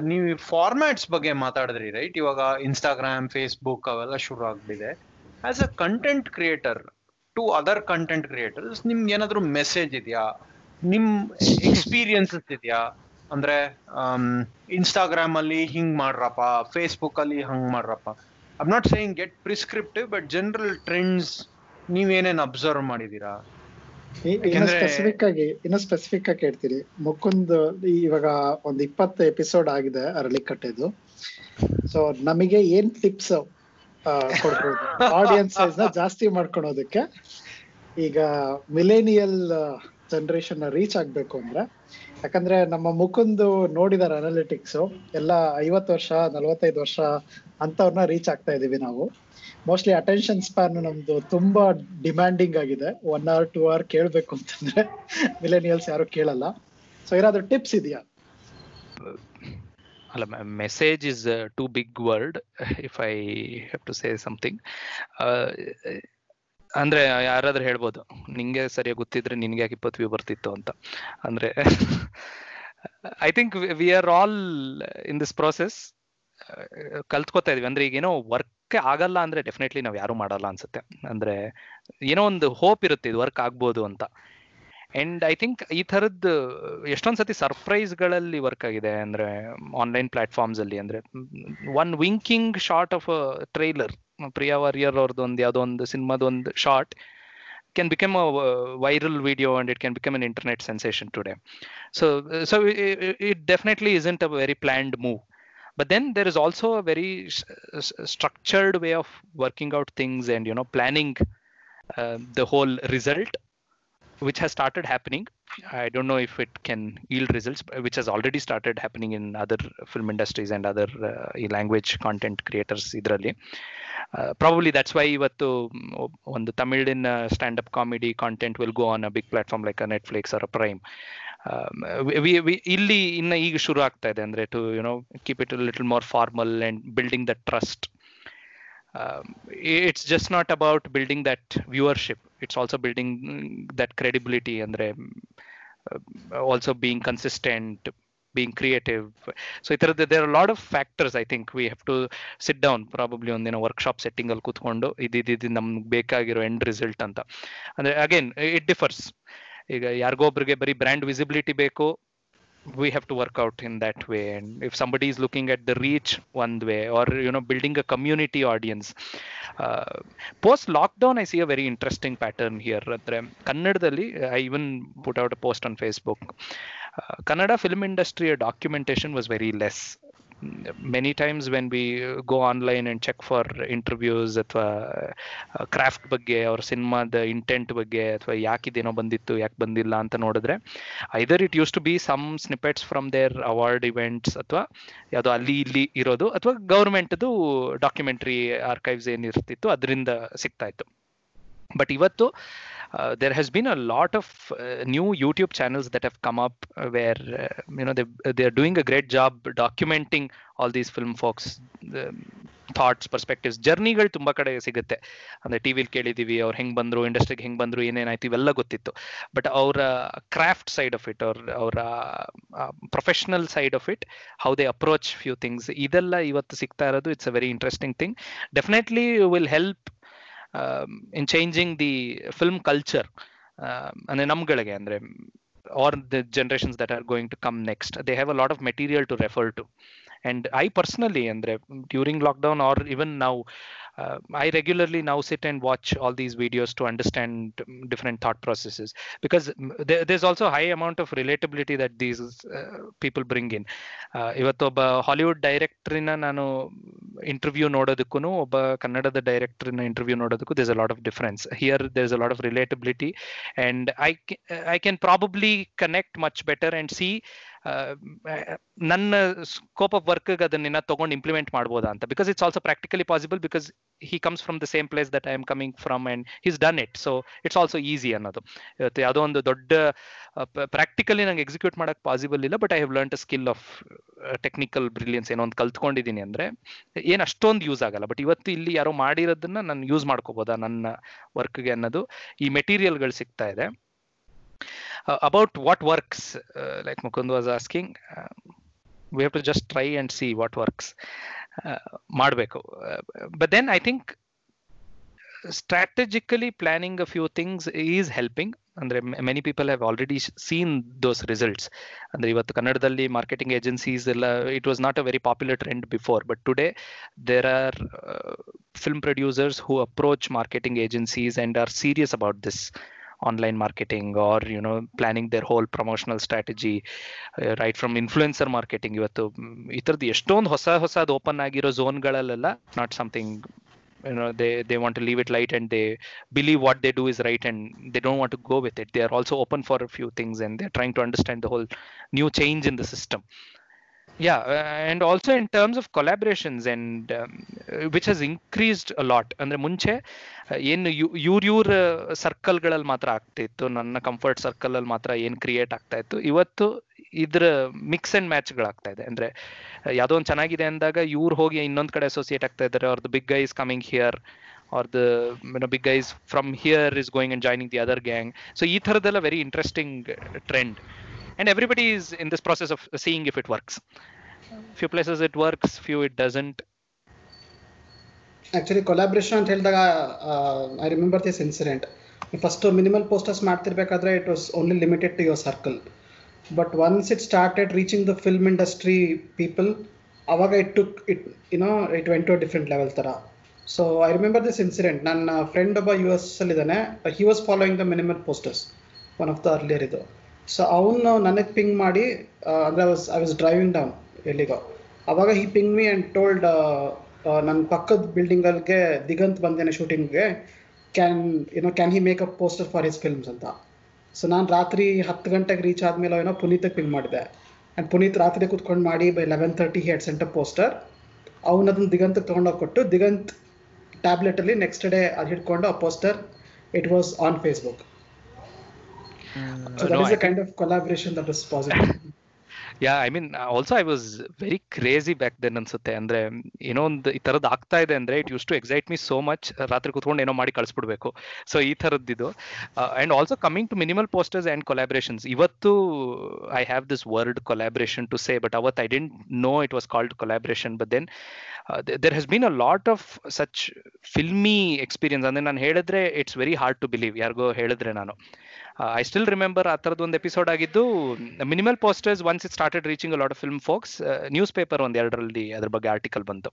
ನೀವು ಫಾರ್ಮ್ಯಾಟ್ಸ್ ಬಗ್ಗೆ ಮಾತಾಡಿದ್ರಿ ರೈಟ್ ಇವಾಗ ಇನ್ಸ್ಟಾಗ್ರಾಮ್ ಫೇಸ್ಬುಕ್ ಅವೆಲ್ಲ ಶುರು ಆಗ್ಬಿದೆ as a content creator to other content creators ನಿಮ್ಗೆ ಏನಾದ್ರು ಮೆಸೇಜ್ ಇದೆಯಾ? ನಿಮ್ ಎಕ್ಸ್ಪೀರಿಯನ್ಸಸ್ ಇದೆಯಾ? ಅಂದ್ರೆ ಇನ್ಸ್ಟಾಗ್ರಾಮ್ ಅಲ್ಲಿ ಹಿಂಗ್ ಮಾಡ್ರಪ್ಪ ಫೇಸ್ಬುಕ್ ಅಲ್ಲಿ ಹಂಗ್ ಮಾಡ್ರಪ್ಪ. I not saying get prescriptive but general trends ನೀವೇನೇನ್ observe ಮಾಡಿದೀರಾ? ಇನ್ನು ಸ್ಪೆಸಿಫಿಕ್ ಆಗಿ ಇನ್ನು ಸ್ಪೆಸಿಫಿಕ್ ಆಗಿ ಹೇಳ್ತೀನಿ ಮುಕುಂದ್ ಇವಾಗ ಒಂದ್ ಇಪ್ಪತ್ತು ಎಪಿಸೋಡ್ ಆಗಿದೆ ಅರಳಿ ಕಟ್ಟೆದು. ಸೊ ನಮಗೆ ಏನ್ ಟಿಪ್ಸ್ ಕೊಡ್ಬೋದು? ಆಡಿಯನ್ಸ್ನ ಜಾಸ್ತಿ ಮಾಡ್ಕೊಳೋದಕ್ಕೆ ಈಗ ಮಿಲೇನಿಯಲ್ ಜನರೇಷನ್ ರೀಚ್ ಆಗ್ಬೇಕು ಅಂದ್ರೆ ಯಾಕಂದ್ರೆ ನಮ್ಮ ಮುಕುಂದು ನೋಡಿದಾರೆ ಅನಾಲಿಟಿಕ್ಸ್ ಎಲ್ಲ ಐವತ್ತು ವರ್ಷ ನಲವತ್ತೈದು ವರ್ಷ ಅಂತವ್ರನ್ನ ರೀಚ್ ಆಗ್ತಾ ಇದೀವಿ ನಾವು. ಮೋಸ್ಟ್ಲಿ ಅಟೆನ್ಷನ್ ಸ್ಪ್ಯಾನ್ ನಮ್ದು ತುಂಬಾ ಡಿಮ್ಯಾಂಡಿಂಗ್ ಆಗಿದೆ. ಒನ್ ಅವರ್ ಟೂ ಅವರ್ ಕೇಳಬೇಕು ಅಂತಂದ್ರೆ ಮಿಲೇನಿಯಲ್ಸ್ ಯಾರು ಕೇಳಲ್ಲ. ಸೊ ಏನಾದ್ರೂ ಟಿಪ್ಸ್ ಇದೆಯಾ? ಅಲ್ಲ message is too big word if I have to say something ಅಂದ್ರೆ ಯಾರಾದ್ರೂ ಹೇಳ್ಬೋದು, ನಿಂಗೆ ಸರಿಯಾಗಿ ಗೊತ್ತಿದ್ರೆ ನಿನ್ಗೆ ಯಾಕೆ ಇಪ್ಪತ್ತು ವ್ಯೂ ಬರ್ತಿತ್ತು ಅಂತ. ಅಂದ್ರೆ I think we are all in this process ಕಲ್ತ್ಕೋತಾ ಇದೀವಿ. ಅಂದ್ರೆ ಈಗ ಏನೋ ವರ್ಕ್ ಆಗಲ್ಲ ಅಂದ್ರೆ ಡೆಫಿನೆಟ್ಲಿ ನಾವು ಯಾರು ಮಾಡಲ್ಲ ಅನ್ಸುತ್ತೆ. ಅಂದ್ರೆ ಏನೋ ಒಂದು ಹೋಪ್ ಇರುತ್ತೆ ಇದು ವರ್ಕ್ ಆಗ್ಬೋದು ಅಂತ. ಅಂಡ್ ಐ ಥಿಂಕ್ ಈ ಥರದ್ ಎಷ್ಟೊಂದ್ ಸತಿ ಸರ್ಪ್ರೈಸ್ಗಳಲ್ಲಿ ವರ್ಕ್ ಆಗಿದೆ ಅಂದ್ರೆ ಆನ್ಲೈನ್ ಪ್ಲಾಟ್ಫಾರ್ಮ್ಸ್ ಅಲ್ಲಿ ಅಂದ್ರೆ one winking short of trailer Priya Warrier ಅವ್ರದ್ದು ಒಂದು ಯಾವುದೋ ಒಂದು ಸಿನಿಮಾದ ಒಂದು short can become a viral video and it can become an internet sensation today so so it definitely isn't a very planned move. but then there is also a very s- s- structured way of working out things and you know planning uh, the whole result which has started happening i don't know if it can yield results but which has already started happening in other film industries and other uh, ಈ language content creators ಇದರಲ್ಲಿ probably that's why ಇವತ್ತು ಮ್, ಒಬ್- ಒಂದು ತಮಿಳಿನ stand up comedy content will go on a big platform like Netflix or Prime ಇಲ್ಲಿ ಇನ್ನ ಈಗ ಶುರು ಆಗ್ತಾ ಇದೆ ಅಂದ್ರೆ to you know keep it little more formal and building the trust it's just not about building that viewership it's also building that that credibility also being consistent being creative so ಇತರ there are a lot of factors i think we have to sit down probably ಒಂದಿನ workshop setting al kutkondo ಇದಿದ್ದು ನಮ್ಗೆ ಬೇಕಾಗಿರೋ end result ಅಂತ ಅಂದ್ರೆ again it differs ಈಗ ಯಾರಿಗೋ ಒಬ್ರಿಗೆ ಬರೀ ಬ್ರ್ಯಾಂಡ್ ವಿಸಿಬಿಲಿಟಿ ಬೇಕು we have to work out in that way and if somebody is looking at the reach one way or you know building a community audience uh, post lockdown i see a very interesting pattern here ಅಂದ್ರೆ ಕನ್ನಡದಲ್ಲಿ i even put out a post on facebook uh, kannada film industry documentation was very less Many times when we go online and check for interviews ಅಥವಾ craft ಬಗ್ಗೆ ಅವ್ರ ಸಿನಿಮಾದ intent ಬಗ್ಗೆ ಅಥವಾ ಯಾಕಿದೇನೋ ಬಂದಿತ್ತು, ಯಾಕೆ ಬಂದಿಲ್ಲ ಅಂತ ನೋಡಿದ್ರೆ either it used to be some snippets from their award events ಅಥವಾ ಯಾವುದೋ ಅಲ್ಲಿ ಇಲ್ಲಿ ಇರೋದು ಅಥವಾ ಗೌರ್ಮೆಂಟ್ದು ಡಾಕ್ಯುಮೆಂಟ್ರಿ ಆರ್ಕೈವ್ಸ್ ಏನಿರ್ತಿತ್ತು, ಅದರಿಂದ ಸಿಗ್ತಾ ಇತ್ತು. ಬಟ್ ಇವತ್ತು there has been a lot of new YouTube channels that have come up where you know they they are doing a great job documenting all these film um, thoughts perspectives ಜರ್ನಿಗಳು ತುಂಬ ಕಡೆ ಸಿಗುತ್ತೆ. ಅಂದರೆ T ವಿಲಿ ಕೇಳಿದ್ದೀವಿ ಅವ್ರು ಹೆಂಗೆ ಬಂದರು ಇಂಡಸ್ಟ್ರಿಗೆ ಹೆಂಗೆ ಬಂದರು ಏನೇನಾಯ್ತು ಇವೆಲ್ಲ ಗೊತ್ತಿತ್ತು. ಬಟ್ ಅವರ ಕ್ರಾಫ್ಟ್ ಸೈಡ್ ಆಫ್ ಇಟ್ ಅವ್ರ ಅವರ professional side of it how they approach few things ಇದೆಲ್ಲ ಇವತ್ತು ಸಿಗ್ತಾ ಇರೋದು. It's a very interesting thing definitely will help in changing the film culture ಅಂದ್ರೆ ನಮ್ಗಳಿಗೆ ಅಂದ್ರೆ or the generations that are going to come next they have a lot of material to refer to and i personally and during lockdown or even now uh, i regularly now sit and watch all these videos to understand um, different thought processes because mm, there, there's also a high amount of relatability that these uh, people bring in uh, ಇವತ್ತೊಬ್ಬ Hollywood ಡೈರೆಕ್ಟ್ರಿನ ನಾನು interview ನೋಡೋದಕ್ಕೂ ಒಬ್ಬ ಕನ್ನಡದ ಡೈರೆಕ್ಟ್ರಿನ interview ನೋಡೋದಕ್ಕೂ there's a lot of difference here there's a lot of relatability and i ca- i can probably connect much better and see ನನ್ನ scope of work ಅದನ್ನ ತಗೊಂಡು implement ಮಾಡ್ಬೋದಾ ಅಂತ. Because it's also practically possible because he comes from the same place that I am coming from and he's done it so it's also easy ಅನ್ನೋದು. ಇವತ್ತು ಯಾವುದೋ ಒಂದು ದೊಡ್ಡ ಪ್ರಾಕ್ಟಿಕಲಿ ನಂಗೆ ಎಕ್ಸಿಕ್ಯೂಟ್ ಮಾಡಕ್ ಪಾಸಿಬಲ್ ಇಲ್ಲ but I have learn a skill of technical brilliance ಏನೋ ಒಂದು ಕಲ್ತ್ಕೊಂಡಿದ್ದೀನಿ ಅಂದ್ರೆ ಏನು ಅಷ್ಟೊಂದು ಯೂಸ್ ಆಗಲ್ಲ. ಬಟ್ ಇವತ್ತು ಇಲ್ಲಿ ಯಾರೋ ಮಾಡಿರೋದನ್ನ ನಾನು ಯೂಸ್ ಮಾಡ್ಕೋಬೋದಾ ನನ್ನ ವರ್ಕ್ಗೆ ಅನ್ನೋದು ಈ ಮೆಟೀರಿಯಲ್ಗಳು ಸಿಗ್ತಾ ಇದೆ. Uh, about what works uh, like mukund was asking uh, we have to just try and see what works ಮಾಡಬೇಕು but then I think strategically planning a few things is helping. ಅಂದ್ರೆ many people have already seen those results ಅಂದ್ರೆ ಇವತ್ತು ಕನ್ನಡದಲ್ಲಿ marketing agencies ಎಲ್ಲ it was not a very popular trend before but today there are film producers who approach marketing agencies and are serious about this online marketing or you know planning their whole promotional strategy uh, right from influencer marketing ಇವತ್ತು ಈ ಥರದ್ದು ಎಷ್ಟೊಂದು ಹೊಸ ಹೊಸದು open ಆಗಿರೋ ಝೋನ್ಗಳಲ್ಲೆಲ್ಲ not something you know they they want to leave it light and they believe what they do is right and they don't want to go with it they are also open for a few things and they're trying to understand the whole new change in the system Yeah and also in terms of collaborations and um, which has increased a lot. ಅಂದ್ರೆ ಮುಂಚೆ ಏನು ಇವ್ರ ಇವ್ರ ಸರ್ಕಲ್ಗಳಲ್ಲಿ ಮಾತ್ರ ಆಗ್ತಿತ್ತು ನನ್ನ comfort circle ಅಲ್ಲಿ ಮಾತ್ರ ಏನು ಕ್ರಿಯೇಟ್ ಆಗ್ತಾ ಇತ್ತು. ಇವತ್ತು ಇದ್ರ ಮಿಕ್ಸ್ ಅಂಡ್ ಮ್ಯಾಚ್ಗಳಾಗ್ತಾ ಇದೆ. ಅಂದ್ರೆ ಯಾವುದೋ ಒಂದು ಚೆನ್ನಾಗಿದೆ ಅಂದಾಗ ಇವ್ರು ಹೋಗಿ ಇನ್ನೊಂದು ಕಡೆ ಅಸೋಸಿಯೇಟ್ ಆಗ್ತಾ ಇದ್ದಾರೆ. ಅವ್ರದ್ದು big guy is coming here are the big guys from here is going and joining the other gang so ಈ ಥರದ್ದೆಲ್ಲ very interesting trend and everybody is in this process of seeing if it works. Few places it works, few it doesn't. Actually collaboration ಅಂತ ಹೇಳಿದಾಗ I remember this incident first minimal posters ಮಾಡ್ತಿರ್ಬೇಕಾದ್ರೆ it was only limited to your circle but once it started reaching the film industry people ಅವಾಗ it took it you know it went to different level ಥರ so I remember this incident ನನ್ನ friend ಒಬ್ಬ U S ಅಲ್ಲಿದ್ದಾನೆ he was following the minimal posters one of the earlier ಇದು. So ಅವನು ನನಗೆ ping ಮಾಡಿ ಅಂದರೆ was I was driving down ಎಲ್ಲಿಗೋ. ಅವಾಗ he ping me and told ನನ್ನ ಪಕ್ಕದ ಬಿಲ್ಡಿಂಗಲ್ಗೆ ದಿಗಂತ್ ಬಂದೇನೆ ಶೂಟಿಂಗ್ಗೆ ಕ್ಯಾನ್ ಏನೋ can he make up poster for his films ಅಂತ. ಸೊ ನಾನು ರಾತ್ರಿ ಹತ್ತು ಗಂಟೆಗೆ ರೀಚ್ ಆದಮೇಲೆ ಏನೋ ಪುನೀತಕ್ಕೆ ಪಿಂಗ್ ಮಾಡಿದೆ. ಆ್ಯಂಡ್ ಪುನೀತ್ ರಾತ್ರಿ ಕೂತ್ಕೊಂಡು ಮಾಡಿ by eleven thirty he'd sent a poster ಅವನು ಅದನ್ನು ದಿಗಂತಕ್ಕೆ ತೊಗೊಂಡೋಗಿ ಕೊಟ್ಟು, ದಿಗಂತ್ ಟ್ಯಾಬ್ಲೆಟಲ್ಲಿ ನೆಕ್ಸ್ಟ್ ಡೇ ಅದು ಹಿಡ್ಕೊಂಡು ಆ poster it was on Facebook So that No, is I a kind of collaboration that was positive. Yeah I mean also I was very crazy back then ಅನ್ಸುತ್ತೆ. ಅಂದ್ರೆ ಏನೋ ಒಂದು ಈ ತರದ್ ಆಗ್ತಾ ಇದೆ ಅಂದ್ರೆ it used to excite me so much ರಾತ್ರಿ ಕುತ್ಕೊಂಡು ಏನೋ ಮಾಡಿ ಕಳಿಸ್ಬಿಡ್ಬೇಕು. ಸೊ ಈ ತರದ್ದಿದು and also coming to minimal posters and collaborations ಇವತ್ತು I have this word collaboration to say but ಅವತ್ I didn't know it was called collaboration but then there has been a lot of such filmy experience ಅಂದ್ರೆ ನಾನು ಹೇಳಿದ್ರೆ it's very hard to believe ಯಾರಿಗೋ ಹೇಳಿದ್ರೆ ನಾನು. I still remember ಆ ಥರದ್ದು ಒಂದು ಎಪಿಸೋಡ್ ಆಗಿದ್ದು minimal posters once it started reaching lot of film folks newspaper ಒಂದು ಎರಡರಲ್ಲಿ ಅದ್ರ ಬಗ್ಗೆ ಆರ್ಟಿಕಲ್ ಬಂತು.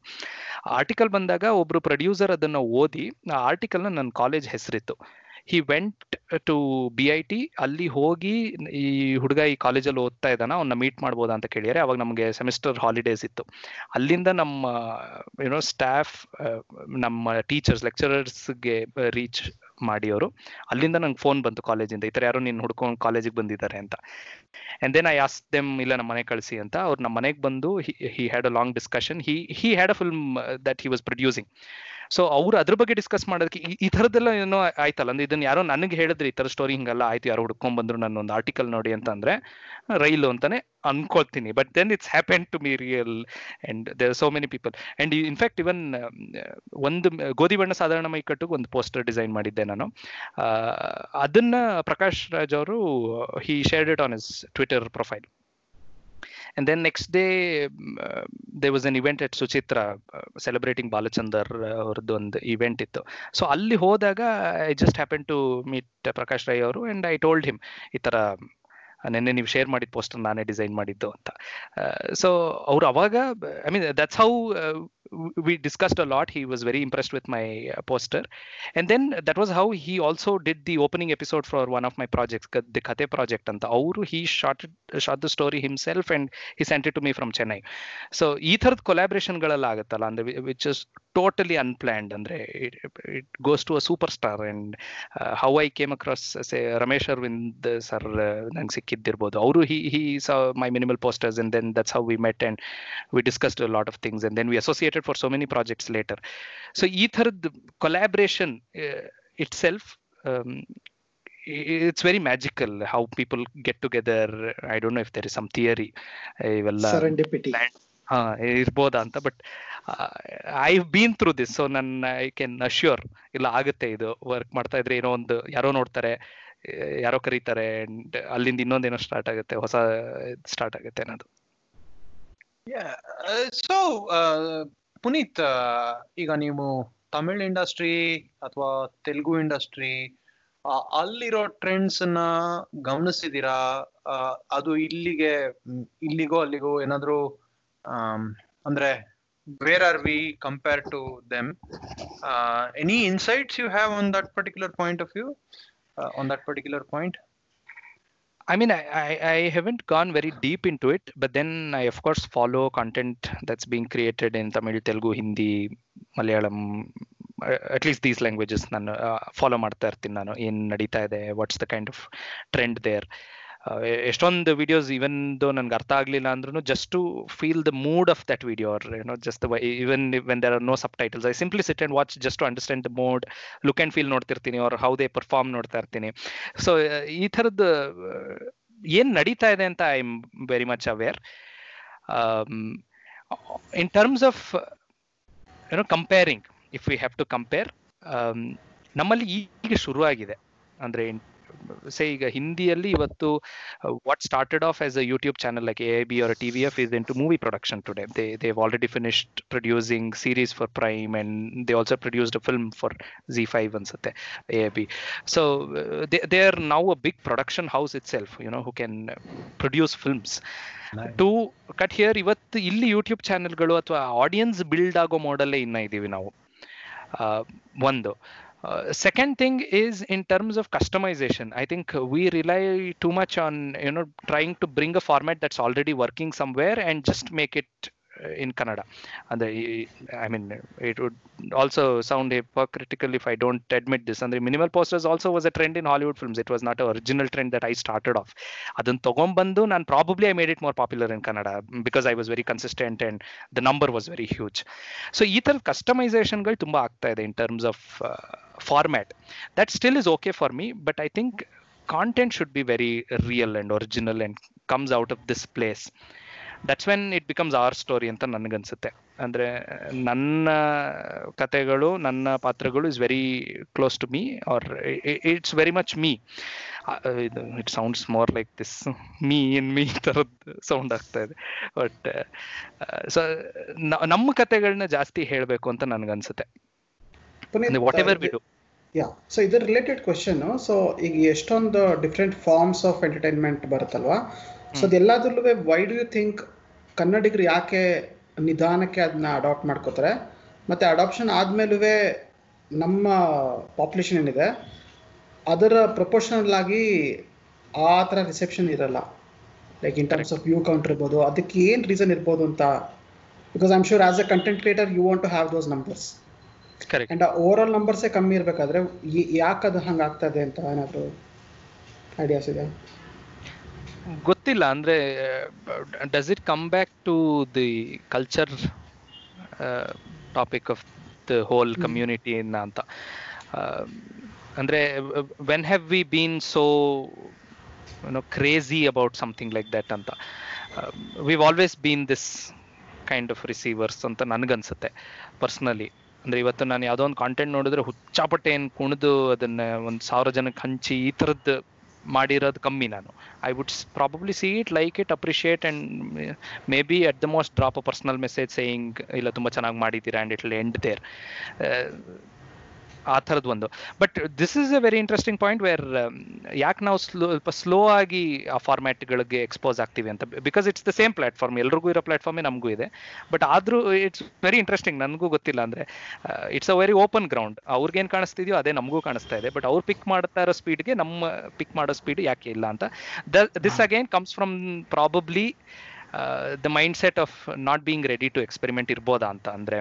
ಆರ್ಟಿಕಲ್ ಬಂದಾಗ ಒಬ್ರು ಪ್ರೊಡ್ಯೂಸರ್ ಅದನ್ನು ಓದಿ, ಆ ಆರ್ಟಿಕಲ್ನ ನನ್ನ college ಹೆಸರಿತ್ತು. He went to B I T ಅಲ್ಲಿ ಹೋಗಿ ಈ ಹುಡುಗ ಈ ಕಾಲೇಜಲ್ಲಿ ಓದ್ತಾ ಇದ್ದಾನ. ಅವನ್ನ ಮೀಟ್ ಮಾಡ್ಬೋದಾ ಅಂತ ಕೇಳಿದರೆ. ಅವಾಗ ನಮಗೆ ಸೆಮಿಸ್ಟರ್ ಹಾಲಿಡೇಸ್ ಇತ್ತು. ಅಲ್ಲಿಂದ ನಮ್ಮ ಯುನೋ ಸ್ಟಾಫ್ ನಮ್ಮ ಟೀಚರ್ಸ್ ಲೆಕ್ಚರರ್ಸ್ಗೆ ರೀಚ್ ಮಾಡಿ ಅವರು ಅಲ್ಲಿಂದ ನಂಗೆ ಫೋನ್ ಬಂತು ಕಾಲೇಜಿಂದ ಈ ಥರ ಯಾರೋ ನೀನು ಹುಡ್ಕೊಂಡು ಕಾಲೇಜಿಗೆ ಬಂದಿದ್ದಾರೆ ಅಂತ. And then I as them ಇಲ್ಲ, ನಮ್ಮ ಮನೆಗೆ ಕಳಿಸಿ ಅಂತ. ಅವ್ರು ನಮ್ಮ ಮನೆಗೆ ಬಂದು he had a long discussion he he had a film that he was producing so ಅವ್ರು ಅದ್ರ ಬಗ್ಗೆ ಡಿಸ್ಕಸ್ ಮಾಡೋದಕ್ಕೆ ಈ ಥರದ್ದೆಲ್ಲ ಏನೋ ಆಯ್ತಲ್ಲ. ಅಂದ್ರೆ ಇದನ್ನ ಯಾರೋ ನನಗೆ ಹೇಳಿದ್ರೆ ಈ ತರ ಸ್ಟೋರಿ ಹಿಂಗಲ್ಲ ಆಯ್ತು, ಯಾರೋ ಹುಡ್ಕೊಂಡ್ ಬಂದ್ರು ನನ್ನ ಒಂದು ಆರ್ಟಿಕಲ್ ನೋಡಿ ಅಂತ ಅಂದ್ರೆ ರೈಲು ಅಂತಾನೆ ಅನ್ಕೊಳ್ತೀನಿ. But then it's happen to me real and there so many people and in fact even ಒಂದು, ಗೋಧಿ ಬಣ್ಣ ಸಾಧಾರಣ ಮೈಕಟ್ಟಿಗೆ ಒಂದು ಪೋಸ್ಟರ್ ಡಿಸೈನ್ ಮಾಡಿದ್ದೆ ನಾನು. ಅದನ್ನ ಪ್ರಕಾಶ್ ರಾಜ್ ಅವರು he shared it on his Twitter profile and then next day uh, there was an event at Suchitra celebrating Balachander ಅವ್ರದ್ದು ಒಂದು ಇವೆಂಟ್ ಇತ್ತು. ಸೊ ಅಲ್ಲಿ ಹೋದಾಗ I just happen to meet Prakash Rai ಅವರು ಅಂಡ್ ಐ ಟೋಲ್ಡ್ ಹಿಮ್ ಈ ಥರ ನಿನ್ನೆ ನೀವು ಶೇರ್ ಮಾಡಿದ ಪೋಸ್ಟರ್ ನಾನೇ ಡಿಸೈನ್ ಮಾಡಿದ್ದು ಅಂತ. ಸೊ ಅವ್ರು ಅವಾಗ I mean that's how we discussed a lot. He was very impressed with my uh, poster. And then that was how he also did the opening episode for one of my projects, the Khate project. And Auru, he shot, it, shot the story himself and he sent it to me from Chennai. So, ಈ ಥರದ ಕೊಲಾಬ್ರೇಷನ್ಗಳೆಲ್ಲ ಆಗುತ್ತಲ್ಲ ಅಂದ್ರೆ which is totally unplanned ಅಂದ್ರೆ it goes to a super star and how I came across say Ramesh Aravind sir ನಂಗೆ ಸಿಕ್ಕಿದ್ದಿರ್ಬೋದು ಅವರು he he saw my minimal posters and then that's how we met and we discussed lot of things and then we associated for so many projects later. So, either the collaboration uh, itself, um, it's very magical how people get together. I don't know if there is some theory. Serendipity. ಹಾ ಇರ್ಬೋದಾ ಅಂತ but I been through this so ನನ್ನ I can assure ಇಲ್ಲ ಆಗುತ್ತೆ ಇದು work ಮಾಡ್ತಾ ಇದ್ರೆ ಏನೋ ಒಂದು ಯಾರೋ ನೋಡ್ತಾರೆ ಯಾರೋ ಕರೀತಾರೆ ಅಂಡ್ ಅಲ್ಲಿಂದ ಇನ್ನೊಂದೇನೋ ಸ್ಟಾರ್ಟ್ ಆಗುತ್ತೆ ಹೊಸ ಸ್ಟಾರ್ಟ್ ಆಗುತ್ತೆ ಅನ್ನೋದು ಸೊ ಪುನೀತ್ ಈಗ ನೀವು ತಮಿಳ್ ಇಂಡಸ್ಟ್ರಿ ಅಥವಾ ತೆಲುಗು ಇಂಡಸ್ಟ್ರಿ ಅಲ್ಲಿರೋ ಟ್ರೆಂಡ್ಸ್ನ ಗಮನಿಸಿದೀರಾ ಅದು ಇಲ್ಲಿಗೆ ಇಲ್ಲಿಗೋ ಅಲ್ಲಿಗೋ ಏನಾದ್ರು ಅಂದ್ರೆ where are we compare to them any insights you have on that particular point of view on that particular point I mean, I, I, I haven't gone very deep into it, but then I, of course, follow content that's being created in Tamil, Telugu, Hindi, Malayalam, uh, at least these languages ನಾನು follow ಮಾಡ್ತಾ ಇರ್ತೀನಿ ನಾನು ಏನು ನಡೀತಾ ಇದೆ what's the kind of trend there ಎಷ್ಟೊಂದು videos even though ನನ್ಗೆ ಅರ್ಥ ಆಗ್ಲಿಲ್ಲ ಅಂದ್ರೂ just to feel the mood of that video or ಏನೋ just even when there are no subtitles I simply sit and watch just to understand the mood look and feel ನೋಡ್ತಿರ್ತೀನಿ ಅವ್ರ how they perform ನೋಡ್ತಾ ಇರ್ತೀನಿ. So ಈ ಥರದ್ದು ಏನ್ ನಡೀತಾ ಇದೆ ಅಂತ I am very much aware in terms of ಏನೋ comparing if we have to compare ನಮ್ಮಲ್ಲಿ ಈಗ ಶುರುವಾಗಿದೆ. ಅಂದ್ರೆ ಸೇ ಈಗ ಹಿಂದಿಯಲ್ಲಿ ಇವತ್ತು what started off as a YouTube channel like A B or T V F is into movie production today they they already finished producing series for Prime and they also produced a film for Zee five ಅನ್ಸುತ್ತೆ A B so they are now a big production house itself you know who can produce films to cut here ಇವತ್ತು ಇಲ್ಲಿ YouTube ಚಾನೆಲ್ಗಳು ಅಥವಾ audience build ಆಗೋ ಮಾಡಲ್ಲೇ ಇನ್ನ ಇದೀವಿ ನಾವು. ಒಂದು. second thing is in terms of customization i think we rely too much on you know trying to bring a format that's already working somewhere and just make it in Kannada. And the, I mean, it would also sound hypocritical if I don't admit this. And the minimal posters also was a trend in Hollywood films. It was not an original trend that I started off. ಅದನ್ನ ತಗೊಂಡ್ಬಂದು ನಾನು probably I made it more popular in Kannada because I was very consistent and the number was very huge so ಈ ಥರದ ಕಸ್ಟಮೈಸೇಷನ್ಗಳು ತುಂಬ ಆಗ್ತಾ ಇದೆ in terms of format that still is okay for me but I think content should be very real and original and comes out of this place that's when it becomes our story ಅಂತ ನನಗನ್ಸುತ್ತೆ. ಅಂದರೆ ನನ್ನ ಕತೆಗಳು, ನನ್ನ ಪಾತ್ರಗಳು is very close to me or it's very much me it sounds more like this me in me ಥರದ್ದು sound ಆಗ್ತಾ ಇದೆ. ಬಟ್ ಸೊ ನಮ್ಮ ಕತೆಗಳನ್ನ ಜಾಸ್ತಿ ಹೇಳಬೇಕು ಅಂತ ನನಗನ್ಸುತ್ತೆ. Whatever we do yeah so ಇದ್ರ ರಿಲೇಟೆಡ್ ಕ್ವಶನ್ ಸೊ ಈಗ ಎಷ್ಟೊಂದು ಡಿಫ್ರೆಂಟ್ ಫಾರ್ಮ್ಸ್ ಆಫ್ ಎಂಟರ್ಟೈನ್ಮೆಂಟ್ ಬರುತ್ತಲ್ವಾ? ಸೊ ಅದೆಲ್ಲದ್ರಲ್ಲೂ ವೈ ಡು ಯು ಥಿಂಕ್ ಕನ್ನಡಿಗರು ಯಾಕೆ ನಿಧಾನಕ್ಕೆ ಅದನ್ನ ಅಡಾಪ್ಟ್ ಮಾಡ್ಕೋತಾರೆ? ಮತ್ತೆ ಅಡಾಪ್ಷನ್ ಆದ್ಮೇಲೂ ನಮ್ಮ ಪಾಪ್ಯುಲೇಷನ್ ಏನಿದೆ ಅದರ ಪ್ರಪೋರ್ಷನಲ್ ಆಗಿ ಆ ಥರ ರಿಸೆಪ್ಷನ್ ಇರಲ್ಲ. Like in terms of view count ಇರ್ಬೋದು ಅದಕ್ಕೆ ಏನು ರೀಸನ್ ಇರ್ಬೋದು ಅಂತ. Because am sure as a content creator you want to have those numbers and overall ನಂಬರ್ಸೇ ಕಮ್ಮಿ ಇರಬೇಕಾದ್ರೆ ಯಾಕೆ ಅದು ಹಂಗೆ ಆಗ್ತದೆ ಅಂತ ಏನಾದರೂ ಐಡಿಯಾಸ್ ಇದೆ ಗೊತ್ತಿಲ್ಲ ಅಂದ್ರೆ does it come back to the culture topic of the whole community ಅಂತ? ಅಂದ್ರೆ when have we been so no crazy about something like that ಅಂತ? We've always been this kind of receivers ಅಂತ ನನಗನ್ಸುತ್ತೆ personally ಅಂದ್ರೆ ಇವತ್ತು ನಾನು ಯಾವುದೋ ಒಂದು ಕಾಂಟೆಂಟ್ ನೋಡಿದ್ರೆ ಹುಚ್ಚಾಪಟ್ಟೆ ಏನು ಕುಣಿದು ಅದನ್ನ ಒಂದು ಸಾವಿರ ಜನಕ್ಕೆ ಹಂಚಿ ಈ ಥರದ್ದು ಮಾಡಿರೋದು ಕಮ್ಮಿ ನಾನು. I would probably see it like it appreciate and maybe at the most drop a personal message saying ಇಲ್ಲ, ತುಂಬ ಚೆನ್ನಾಗಿ ಮಾಡಿದ್ದೀರಾ ಆ್ಯಂಡ್ ಇಟ್ ಎಂಡ್ ದೇರ್ ಆ ಥರದ್ದು ಒಂದು. But this is a very interesting point where ಯಾಕೆ ನಾವು ಸ್ಲೋ ಸ್ವಲ್ಪ ಸ್ಲೋ ಆಗಿ ಆ ಫಾರ್ಮ್ಯಾಟ್ಗಳಿಗೆ ಎಕ್ಸ್ಪೋಸ್ ಆಗ್ತೀವಿ ಅಂತ. Because it's the same platform ಎಲ್ರಿಗೂ ಇರೋ ಪ್ಲಾಟ್ಫಾರ್ಮೇ ನಮಗೂ ಇದೆ. ಬಟ್ ಆದರೂ ಇಟ್ಸ್ ವೆರಿ ಇಂಟ್ರೆಸ್ಟಿಂಗ್ ನನಗೂ ಗೊತ್ತಿಲ್ಲ ಅಂದರೆ it's a very open ground ಅವ್ರಿಗೇನು ಕಾಣಿಸ್ತಿದೆಯೋ ಅದೇ ನಮಗೂ ಕಾಣಿಸ್ತಾ ಇದೆ. ಬಟ್ ಅವ್ರು ಪಿಕ್ ಮಾಡ್ತಾ ಇರೋ ಸ್ಪೀಡ್ಗೆ ನಮ್ಮ ಪಿಕ್ ಮಾಡೋ ಸ್ಪೀಡ್ ಯಾಕೆ ಇಲ್ಲ ಅಂತ. The this again comes from probably the mindset of not being ready to experiment ಇರ್ಬೋದಾ ಅಂತ. ಅಂದರೆ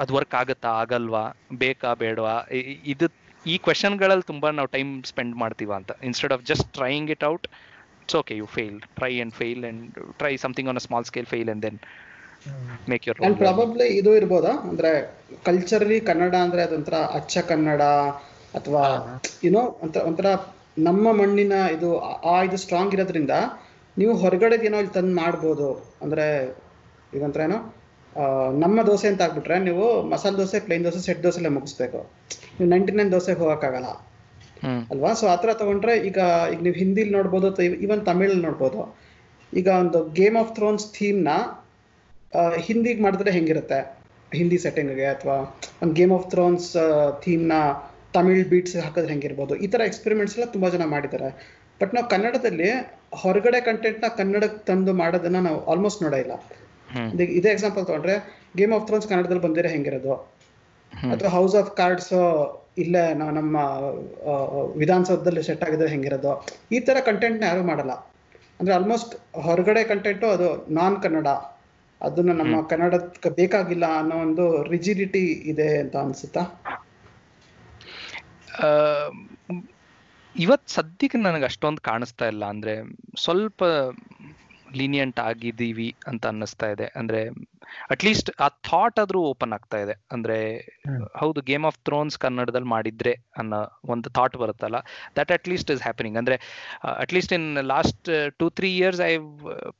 ಅದು ವರ್ಕ್ ಆಗುತ್ತಾ ಆಗಲ್ವಾ ಬೇಕಾ ಬೇಡವಾ? ಇದು ಈ ಕ್ವೆಶನ್ಗಳಲ್ಲಿ ತುಂಬಾ ನಾವು ಟೈಮ್ ಸ್ಪೆಂಡ್ ಮಾಡ್ತೀವ ಅಂತ. Instead of just trying it out it's okay you fail try and fail and try something on a small scale fail and then make your and probably ಇದು ಇರ್ಬೋದಾ? ಅಂದ್ರೆ ಕಲ್ಚರಲಿ ಕನ್ನಡ ಅಂದ್ರೆ ಅದೊಂಥರ ಅಚ್ಚ ಕನ್ನಡ ಅಥವಾ ಏನೋ ಒಂಥರ ಒಂಥರ ನಮ್ಮ ಮಣ್ಣಿನ ಇದು ಆ ಇದು ಸ್ಟ್ರಾಂಗ್ ಇರೋದ್ರಿಂದ ನೀವು ಹೊರಗಡೆ ಏನೋ ಇಲ್ಲಿ ತಂದು ಮಾಡ್ಬೋದು. ಅಂದ್ರೆ ಈಗ ಒಂಥರ ಏನೋ ನಮ್ಮ ದೋಸೆ ಅಂತ ಆಗ್ಬಿಟ್ರೆ ನೀವು ಮಸಾಲೆ ದೋಸೆ ಪ್ಲೇನ್ ದೋಸೆ ಸೆಟ್ ದೋಸೆಲೆ ಮುಗಿಸ್ಬೇಕು. ನೀವು ನೈಂಟಿ ನೈನ್ ದೋಸೆಗೆ ಹೋಗೋಕ್ಕಾಗಲ್ಲ ಅಲ್ವಾ? ಸೊ ಆ ಥರ ತಗೊಂಡ್ರೆ ಈಗ ಈಗ ನೀವು ಹಿಂದಿಲಿ ನೋಡ್ಬೋದು ಅಥವಾ ಈವನ್ ತಮಿಳಲ್ಲಿ ನೋಡ್ಬೋದು. ಈಗ ಒಂದು ಗೇಮ್ ಆಫ್ ಥ್ರೋನ್ಸ್ ಥೀಮ್ನ ಹಿಂದಿಗೆ ಮಾಡಿದ್ರೆ ಹೆಂಗಿರುತ್ತೆ? ಹಿಂದಿ ಸೆಟ್ಟಿಂಗ್ಗೆ ಅಥವಾ ಒಂದು ಗೇಮ್ ಆಫ್ ಥ್ರೋನ್ಸ್ ಥೀಮ್ನ ತಮಿಳ್ ಬೀಟ್ಸ್ ಹಾಕಿದ್ರೆ ಹೆಂಗಿರ್ಬೋದು? ಈ ಥರ ಎಕ್ಸ್ಪೆರಿಮೆಂಟ್ಸ್ ಎಲ್ಲ ತುಂಬ ಜನ ಮಾಡಿದ್ದಾರೆ. ಬಟ್ ನಾವು ಕನ್ನಡದಲ್ಲಿ ಹೊರಗಡೆ ಕಂಟೆಂಟ್ನ ಕನ್ನಡಕ್ಕೆ ತಂದು ಮಾಡೋದನ್ನ ನಾವು ಆಲ್ಮೋಸ್ಟ್ ನೋಡೇ ಇಲ್ಲ. ಇದೇ- ಎಕ್ಸಾಂಪಲ್ ತಗೊಂಡ್ರೆ ಗೇಮ್ ಆಫ್ ಥ್ರೋನ್ಸ್ ಕನ್ನಡದಲ್ಲಿ ಬಂದಿರೋ ಹೆಂಗಿರೋದು. ಅಥವಾ ಹೌಸ್ ಆಫ್ ಕಾರ್ಡ್ಸ್ ಇಲ್ಲೇ ನಮ್ಮ ವಿಧಾನಸೌಧದಲ್ಲಿ ಸೆಟ್ ಆಗಿದ್ರೆ ಹೆಂಗಿರೋದು? ಈ ತರ ಕಂಟೆಂಟ್ನ ಯಾರು ಮಾಡಲ್ಲ. ಅಂದ್ರೆ ಆಲ್ಮೋಸ್ಟ್ ಹೊರಗಡೆ ಕಂಟೆಂಟು ಅದು ನಾನ್ ಕನ್ನಡ ಅದನ್ನ ನಮ್ಮ ಕನ್ನಡಕ್ಕೆ ಬೇಕಾಗಿಲ್ಲ ಅನ್ನೋ ಒಂದು ರಿಜಿಡಿಟಿ ಇದೆ ಅಂತ ಅನ್ಸುತ್ತಾ? ಇವತ್ ಸದ್ಯಕ್ಕೆ ನನಗೆ ಅಷ್ಟೊಂದು ಕಾಣಿಸ್ತಾ ಇಲ್ಲ. ಅಂದ್ರೆ ಸ್ವಲ್ಪ ಲೀನಿಯಂಟ್ ಆಗಿದ್ದೀವಿ ಅಂತ ಅನ್ನಿಸ್ತಾ ಇದೆ. ಅಂದ್ರೆ ಅಟ್ಲೀಸ್ಟ್ ಆ ಥಾಟ್ ಆದ್ರೂ ಓಪನ್ ಆಗ್ತಾ ಇದೆ. ಅಂದ್ರೆ ಹೌದು ಗೇಮ್ ಆಫ್ ಥ್ರೋನ್ಸ್ ಕನ್ನಡದಲ್ಲಿ ಮಾಡಿದ್ರೆ ಅನ್ನೋ ಒಂದು ಥಾಟ್ ಬರುತ್ತಲ್ಲ that at least is happening ಅಂದ್ರೆ at least in last two three years I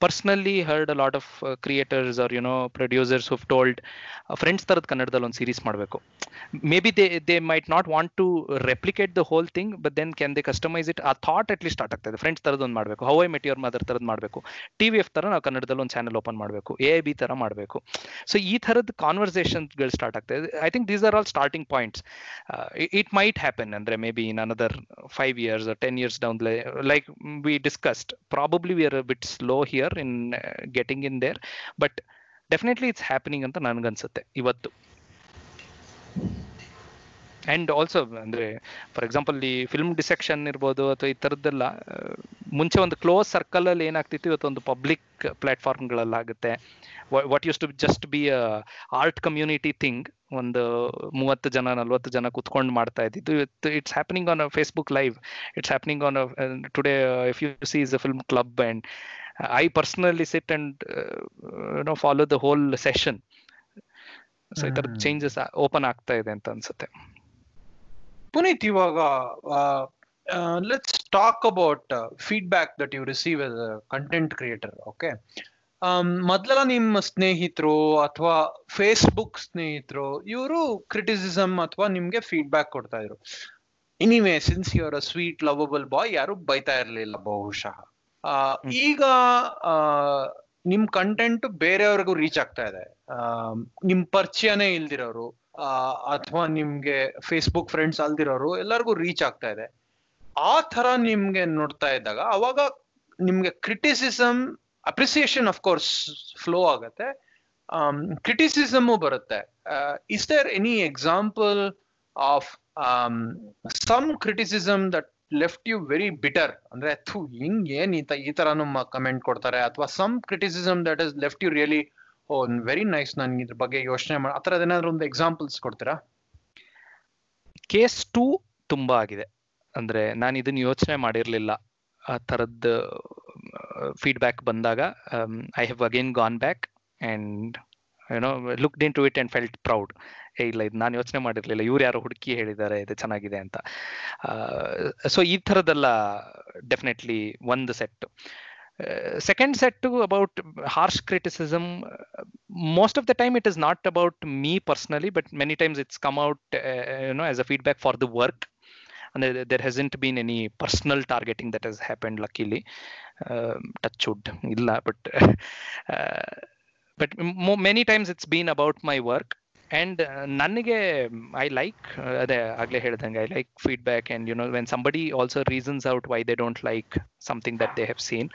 personally heard a lot of creators or you know producers who told Friends ತರದ ಕನ್ನಡದಲ್ಲಿ ಒಂದು ಸೀರೀಸ್ ಮಾಡಬೇಕು. Maybe they they might not want to replicate the whole thing but then can they customize it ಆ thought at least start ಆಗ್ತಾ ಇದೆ. Friends ತರದ್ ಒಂದು ಮಾಡಬೇಕು. How I met your mother ತರದ್ ಮಾಡಬೇಕು. ಟಿ ವಿ ಎಫ್ ತರ ನಾವು ಕನ್ನಡದಲ್ಲಿ ಒಂದು ಚಾನೆಲ್ ಓಪನ್ ಮಾಡಬೇಕು ಎ ಬಿ ತರ ಮಾಡಬೇಕು. ಸೊ ಈ ಥರದ ಕಾನ್ವರ್ಸೇಷನ್ಗಳು ಸ್ಟಾರ್ಟ್ ಆಗ್ತದೆ I think these are all starting points it might happen ಅಂದ್ರೆ maybe in another five years ten years down like we discussed probably we're bit slow here in getting in there but definitely it's happening ಅಂತ ನನಗನ್ಸುತ್ತೆ, ಇವತ್ತು. And also ಅಂದ್ರೆ for example ಈ film dissection ಇರ್ಬೋದು ಅಥವಾ ಈ ಥರದ್ದೆಲ್ಲ ಮುಂಚೆ ಒಂದು ಕ್ಲೋಸ್ ಸರ್ಕಲ್ ಅಲ್ಲಿ ಏನಾಗ್ತಿತ್ತು? ಇವತ್ತು ಒಂದು ಪಬ್ಲಿಕ್ ಪ್ಲಾಟ್ಫಾರ್ಮ್ಗಳಲ್ಲಿ ಆಗುತ್ತೆ what use to just be art community thing ಒಂದು ಮೂವತ್ತು ಜನ ನಲ್ವತ್ತು ಜನ ಕುತ್ಕೊಂಡು ಮಾಡ್ತಾ ಇದ್ದಿದ್ದು. ಇವತ್ತು it's happening on Facebook live it's happening on today if you see is a film club and I personally sit and no follow the whole session so ಈ ಥರದ. ಚೇಂಜಸ್ ಓಪನ್ ಆಗ್ತಾ ಇದೆ ಅಂತ ಅನ್ಸುತ್ತೆ. ಪುನೀತ್ ಇವಾಗ let's talk about feedback that you receive as content creator okay ಮೊದಲೆಲ್ಲ ನಿಮ್ಮ ಸ್ನೇಹಿತರು ಅಥವಾ ಫೇಸ್ಬುಕ್ ಸ್ನೇಹಿತರು ಇವರು ಕ್ರಿಟಿಸಿಸಮ್ ಅಥವಾ ನಿಮ್ಗೆ ಫೀಡ್ಬ್ಯಾಕ್ ಕೊಡ್ತಾ ಇದ್ರು. Anyway since you're a sweet lovable boy ಯಾರು ಬೈತಾ ಇರಲಿಲ್ಲ ಬಹುಶಃ. ಈಗ ನಿಮ್ ಕಂಟೆಂಟ್ ಬೇರೆಯವ್ರಿಗೂ ರೀಚ್ ಆಗ್ತಾ ಇದೆ. ನಿಮ್ ಪರಿಚಯನೇ ಇಲ್ದಿರೋರು ಅಥವಾ ನಿಮ್ಗೆ ಫೇಸ್ಬುಕ್ ಫ್ರೆಂಡ್ಸ್ ಅಲ್ದಿರೋರು ಎಲ್ಲರಿಗೂ ರೀಚ್ ಆಗ್ತಾ ಇದೆ. ಆ ತರ ನಿಮ್ಗೆ ನೋಡ್ತಾ ಇದ್ದಾಗ ಅವಾಗ ನಿಮ್ಗೆ criticism appreciation of course flow ಆಗತ್ತೆ. ಕ್ರಿಟಿಸಿಸಮ್ ಬರುತ್ತೆ. Is there any example of some criticism that left you very bitter ಅಂದ್ರೆ ಥು, ಹಿಂಗ್ ಏನ್ ಈ ತರ ಈ ತರಾನು ಕಮೆಂಟ್ ಕೊಡ್ತಾರೆ. ಅಥವಾ some criticism that is left you really oh very nice ನನಗೆ ಇದ್ರ ಬಗ್ಗೆ ಯೋಚನೆ ಮಾಡಿ, ಆ ಥರದ್ದು ಏನಾದ್ರು ಒಂದು ಎಕ್ಸಾಂಪಲ್ಸ್ ಕೊಡ್ತೀರಾ? ಕೇಸ್ ಟೂ ತುಂಬಾ ಆಗಿದೆ. ಅಂದ್ರೆ ನಾನು ಇದನ್ನ ಯೋಚನೆ ಮಾಡಿರ್ಲಿಲ್ಲ. ಆ ಥರದ್ದು ಫೀಡ್ಬ್ಯಾಕ್ ಬಂದಾಗ I have again gone back and ಏನೋ look into it and felt proud ಏ, ಇಲ್ಲ, ಇದು ನಾನು ಯೋಚನೆ ಮಾಡಿರಲಿಲ್ಲ. ಇವ್ರು ಯಾರು ಹುಡುಕಿ ಹೇಳಿದ್ದಾರೆ ಇದು ಚೆನ್ನಾಗಿದೆ ಅಂತ. ಸೊ ಈ ಥರದ್ದೆಲ್ಲ ಡೆಫಿನೆಟ್ಲಿ ಒಂದು set Uh, second set too about harsh criticism. Uh, most of the time it is not about me personally but many times it's come out uh, uh, you know as a feedback for the work. And there, there, hasn't been any personal targeting that has happened luckily. Um, touch wood but uh, but many times it's been about my work. And uh, ನನಗೆ I like ಅದೇ ಆಗಲೇ ಹೇಳ್ದಂಗೆ I like feedback and you know when somebody also reasons out why they don't like something that they have seen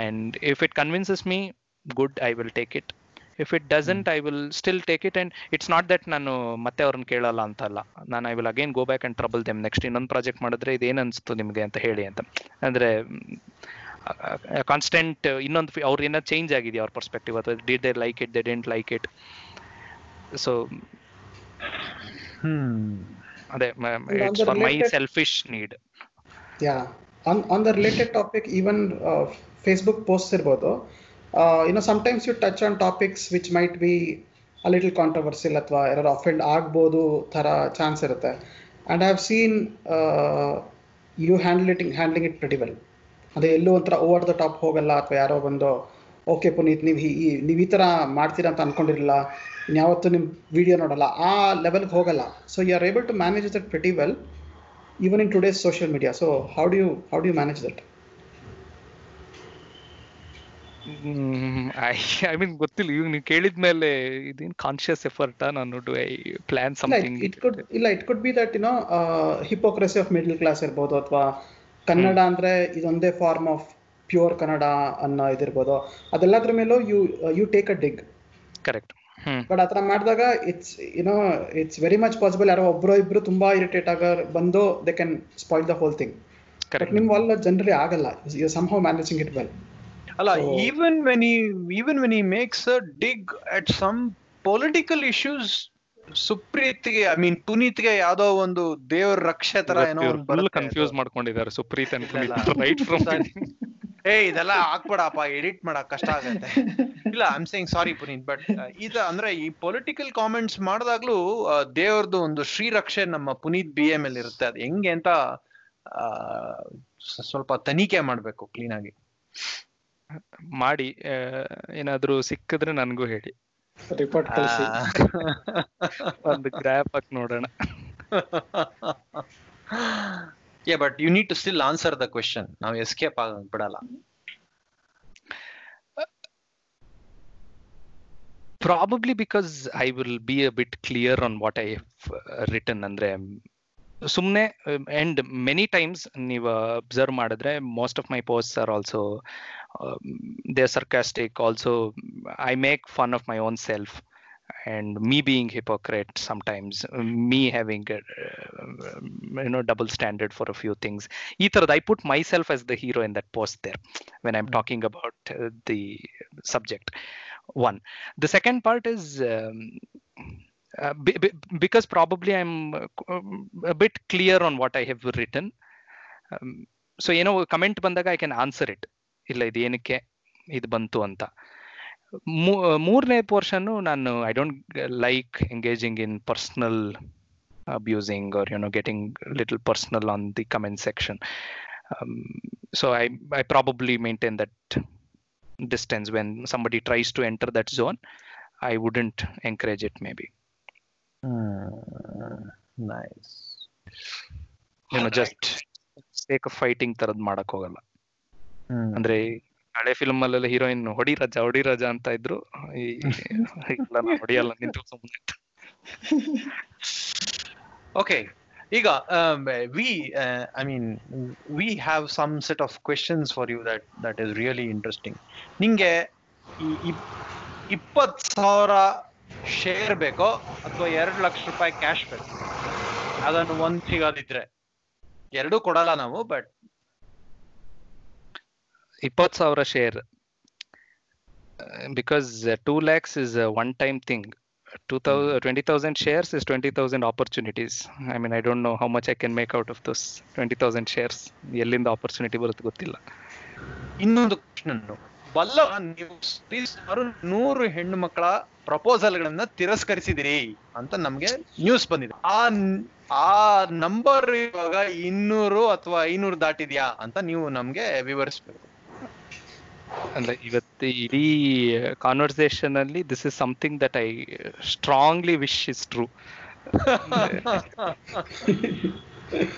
and if it convinces me good I will take it if it doesn't I will still take it and it's not that ನಾನು ಮತ್ತೆ ಅವ್ರನ್ನ ಕೇಳಲ್ಲ ಅಂತಲ್ಲ. ನಾನು I will again go back and trouble them next ಇನ್ನೊಂದು project ಮಾಡಿದ್ರೆ ಇದೇನು ಅನಿಸ್ತು ನಿಮಗೆ ಅಂತ ಹೇಳಿ ಅಂತ. ಅಂದರೆ ಕಾನ್ಸ್ಟೆಂಟ್ ಇನ್ನೊಂದು ಅವ್ರ ಏನೋ ಚೇಂಜ್ ಆಗಿದೆಯಾ ಅವ್ರ ಪರ್ಸ್ಪೆಕ್ಟಿವ್ ಅಥವಾ did they like it they didn't like it so hmm ಅದೇ it's for my selfish need yeah on on the related topic even Facebook post ಇರ್ಬೋದು. You know sometimes you touch on topics which might be a little controversial ಅಥವಾ ಯಾರು offend ಆಗ್ಬೋದು ಥರ chance ಇರುತ್ತೆ. And I have seen you handling handling it pretty well ಅದೇ ಎಲ್ಲೂ ಒಂಥರ over the top ಹೋಗಲ್ಲ ಅಥವಾ ಯಾರೋ ಬಂದು ಓಕೆ ಪುನೀತ್ ನೀವು ಈ ನೀವು ಈ ಥರ ಮಾಡ್ತೀರಾ ಅಂತ ಅನ್ಕೊಂಡಿರಲಿಲ್ಲ ಇನ್ಯಾವತ್ತೂ ನಿಮ್ಮ ವಿಡಿಯೋ ನೋಡಲ್ಲ ಆ ಲೆವೆಲ್ಗೆ ಹೋಗಲ್ಲ. So you are able to manage that pretty well even in today's social media so how do you how do you manage that I I mean ಗೊತ್ತಿಲ್ಲ. ಇವಾಗ ನೀವು ಕೇಳಿದ್ಮೇಲೆ ಇದೇನು ಕಾನ್ಶಿಯಸ್ ಎಫರ್ಟ್ ನಾನು do I plan something it could ಇಲ್ಲ it could be that you know hypocrisy of middle class ಇರ್ಬೋದು ಅಥವಾ ಕನ್ನಡ ಅಂದ್ರೆ ಇದೊಂದೇ ಫಾರ್ಮ್ ಆಫ್ ಪ್ಯೂರ್ ಕನ್ನಡ ಅನ್ನೋ ಇದಿರ್ಬೋದು. ಅದೆಲ್ಲದ್ರ ಮೇಲೂ you you take a dig correct but ಆತರ ಮಾಡಿದಾಗ it's you know it's very much possible ಯಾರೋ ಒಬ್ರು ಇಬ್ರು ತುಂಬಾ ಇರಿಟೇಟ್ ಆಗ ಬಂದು they can spoil the whole thing but correct ನಿಮ್ ವಾಲ್ ಜನರಲಿ ಆಗಲ್ಲ. You somehow managing it well ಅಲ್ಲ ಈವನ್ ವೆನ್ ಈ ಈವನ್ ವೆನ್ ಈ makes a dig at some political issues ಸುಪ್ರೀತ್ಗೆ I mean ಪುನೀತ್ಗೆ ಯಾವ್ದೋ ಒಂದು ದೇವರ ರಕ್ಷೆ ತರ ಏನೋ ಕನ್ಫ್ಯೂಸ್. ಮಾಡ್ಕೊಂಡಿದ್ದಾರೆ ಸುಪ್ರೀತ್ ರೈಟ್ ಫ್ರಮ್. ಏ ಇದೆಲ್ಲ ಹಾಕ್ಬೇಡಪ್ಪ ಎಡಿಟ್ ಮಾಡಕ್ ಕಷ್ಟ ಆಗತ್ತೆ. ಇಲ್ಲ I'm saying sorry Puneeth but ಇದು ಅಂದ್ರೆ ಈ ಪೊಲಿಟಿಕಲ್ ಕಾಮೆಂಟ್ಸ್ ಮಾಡಿದಾಗ್ಲೂ ದೇವ್ರದ್ದು ಒಂದು ಶ್ರೀರಕ್ಷೆ ನಮ್ಮ ಪುನೀತ್ ಬಿ ಎಂ ಎಲ್ ಇರುತ್ತೆ. ಅದು ಹೆಂಗೆ ಅಂತ ಸ್ವಲ್ಪ ತನಿಖೆ ಮಾಡ್ಬೇಕು ಕ್ಲೀನ್ ಆಗಿ. ಮಾಡಿ ಏನಾದ್ರೂ ಸಿಕ್ಕಿದ್ರೆ ನನಗೂ ಹೇಳಿ. ರಿಪೋರ್ಟ್ ಕಳಿಸಿ. ಒಂದು ಗ್ರಾಪ್ ಹಾಕಿ ನೋಡೋಣ. Yeah but you need to still answer the question ನಾವು ಎಸ್ಕೇಪ್ ಆಗ ಬಿಡಲ್ಲ probably because I will be a bit clear on what I return ಅಂದ್ರೆ ಸುಮ್ಮನೆ ಅಂಡ್ ಮೆನಿ ಟೈಮ್ಸ್ ನೀವು ಅಬ್ಸರ್ವ್ ಮಾಡಿದ್ರೆ most of my post are also they are sarcastic also I make fun of my own self and me being hypocrite sometimes me having you know double standard for a few things ಈ ಥರದ್ದು I put myself as the hero in that post there when I am talking about the one the second part is um, uh, be- be- because probably i'm uh, a bit clear on what i have written um, so you know comment ಬಂದಾಗ i can answer it ಇಲ್ಲ ಇದು ಏನಕ್ಕೆ ಇದು ಬಂತು ಅಂತ ಮೂರನೇ portion ನಾನು I don't like engaging in personal abusing or you know getting little personal on the comment section so I I probably maintain that distance. When somebody tries to enter that zone i wouldn't encourage it maybe. Nice you know just sake of fighting ತರದ್ ಮಾಡಕ್ ಹೋಗಲ್ಲ. ಅಂದ್ರೆ ಹಳೆ film ಅಲ್ಲೆಲ್ಲ heroine ಹೊಡಿ ರಾಜ ಹೊಡಿ ರಾಜ ಅಂತ ಇದ್ರು. ಈ- ಇಲ್ಲ ನಾನ್ ಹೊಡಿಯಲ್ಲ ನಿಂತು ಸುಮ್ಮನೆ ಓಕೆ ಈಗ we I mean we have some set of questions for you that that is really interesting ನಿಂಗೆ ಈ ಇಪ್ಪತ್ತು ಇಪ್ಪತ್ ಸಾವಿರ ಶೇರ್ ಬೇಕೋ ಅಥವಾ ಎರಡು ಲಕ್ಷ ರೂಪಾಯಿ ಕ್ಯಾಶ್ ಬೇಕು ಅದನ್ನು ಒಂದ್ ಸಿಗೋದಿದ್ರೆ. ಎರಡೂ ಕೊಡಲ್ಲ ನಾವು ಬಟ್ ಇಪ್ಪತ್ತು ಸಾವಿರ share because two lakhs is one time thing two thousand twenty thousand shares is twenty thousand opportunities I mean I don't know how much I can make out of those twenty thousand shares ಎಲ್ಲಿಂದ opportunity ಬರುತ್ತೆ ಗೊತ್ತಿಲ್ಲ. ಇನ್ನೊಂದು question ಬಲ್ಲ ನೀವು ಸುಮಾರು ನೂರು ಹೆಣ್ಣು ಮಕ್ಕಳ ಪ್ರಪೋಸಲ್ ಗಳನ್ನ ತಿರಸ್ಕರಿಸಿದಿರಿ ಅಂತ ನಮ್ಗೆ ನ್ಯೂಸ್ ಬಂದಿದೆ. ಆ ಆ ನಂಬರ್ ಇವಾಗ ಇನ್ನೂರು ಅಥವಾ ಐನೂರು ದಾಟಿದ್ಯಾ ಅಂತ ನೀವು ನಮ್ಗೆ ವಿವರಿಸ್ಬೇಕು. ಅಂದ್ರೆ ಇವತ್ತು ಇಡೀ ಕಾನ್ವರ್ಸೇಷನ್ ಅಲ್ಲಿ this is something that I strongly wish is true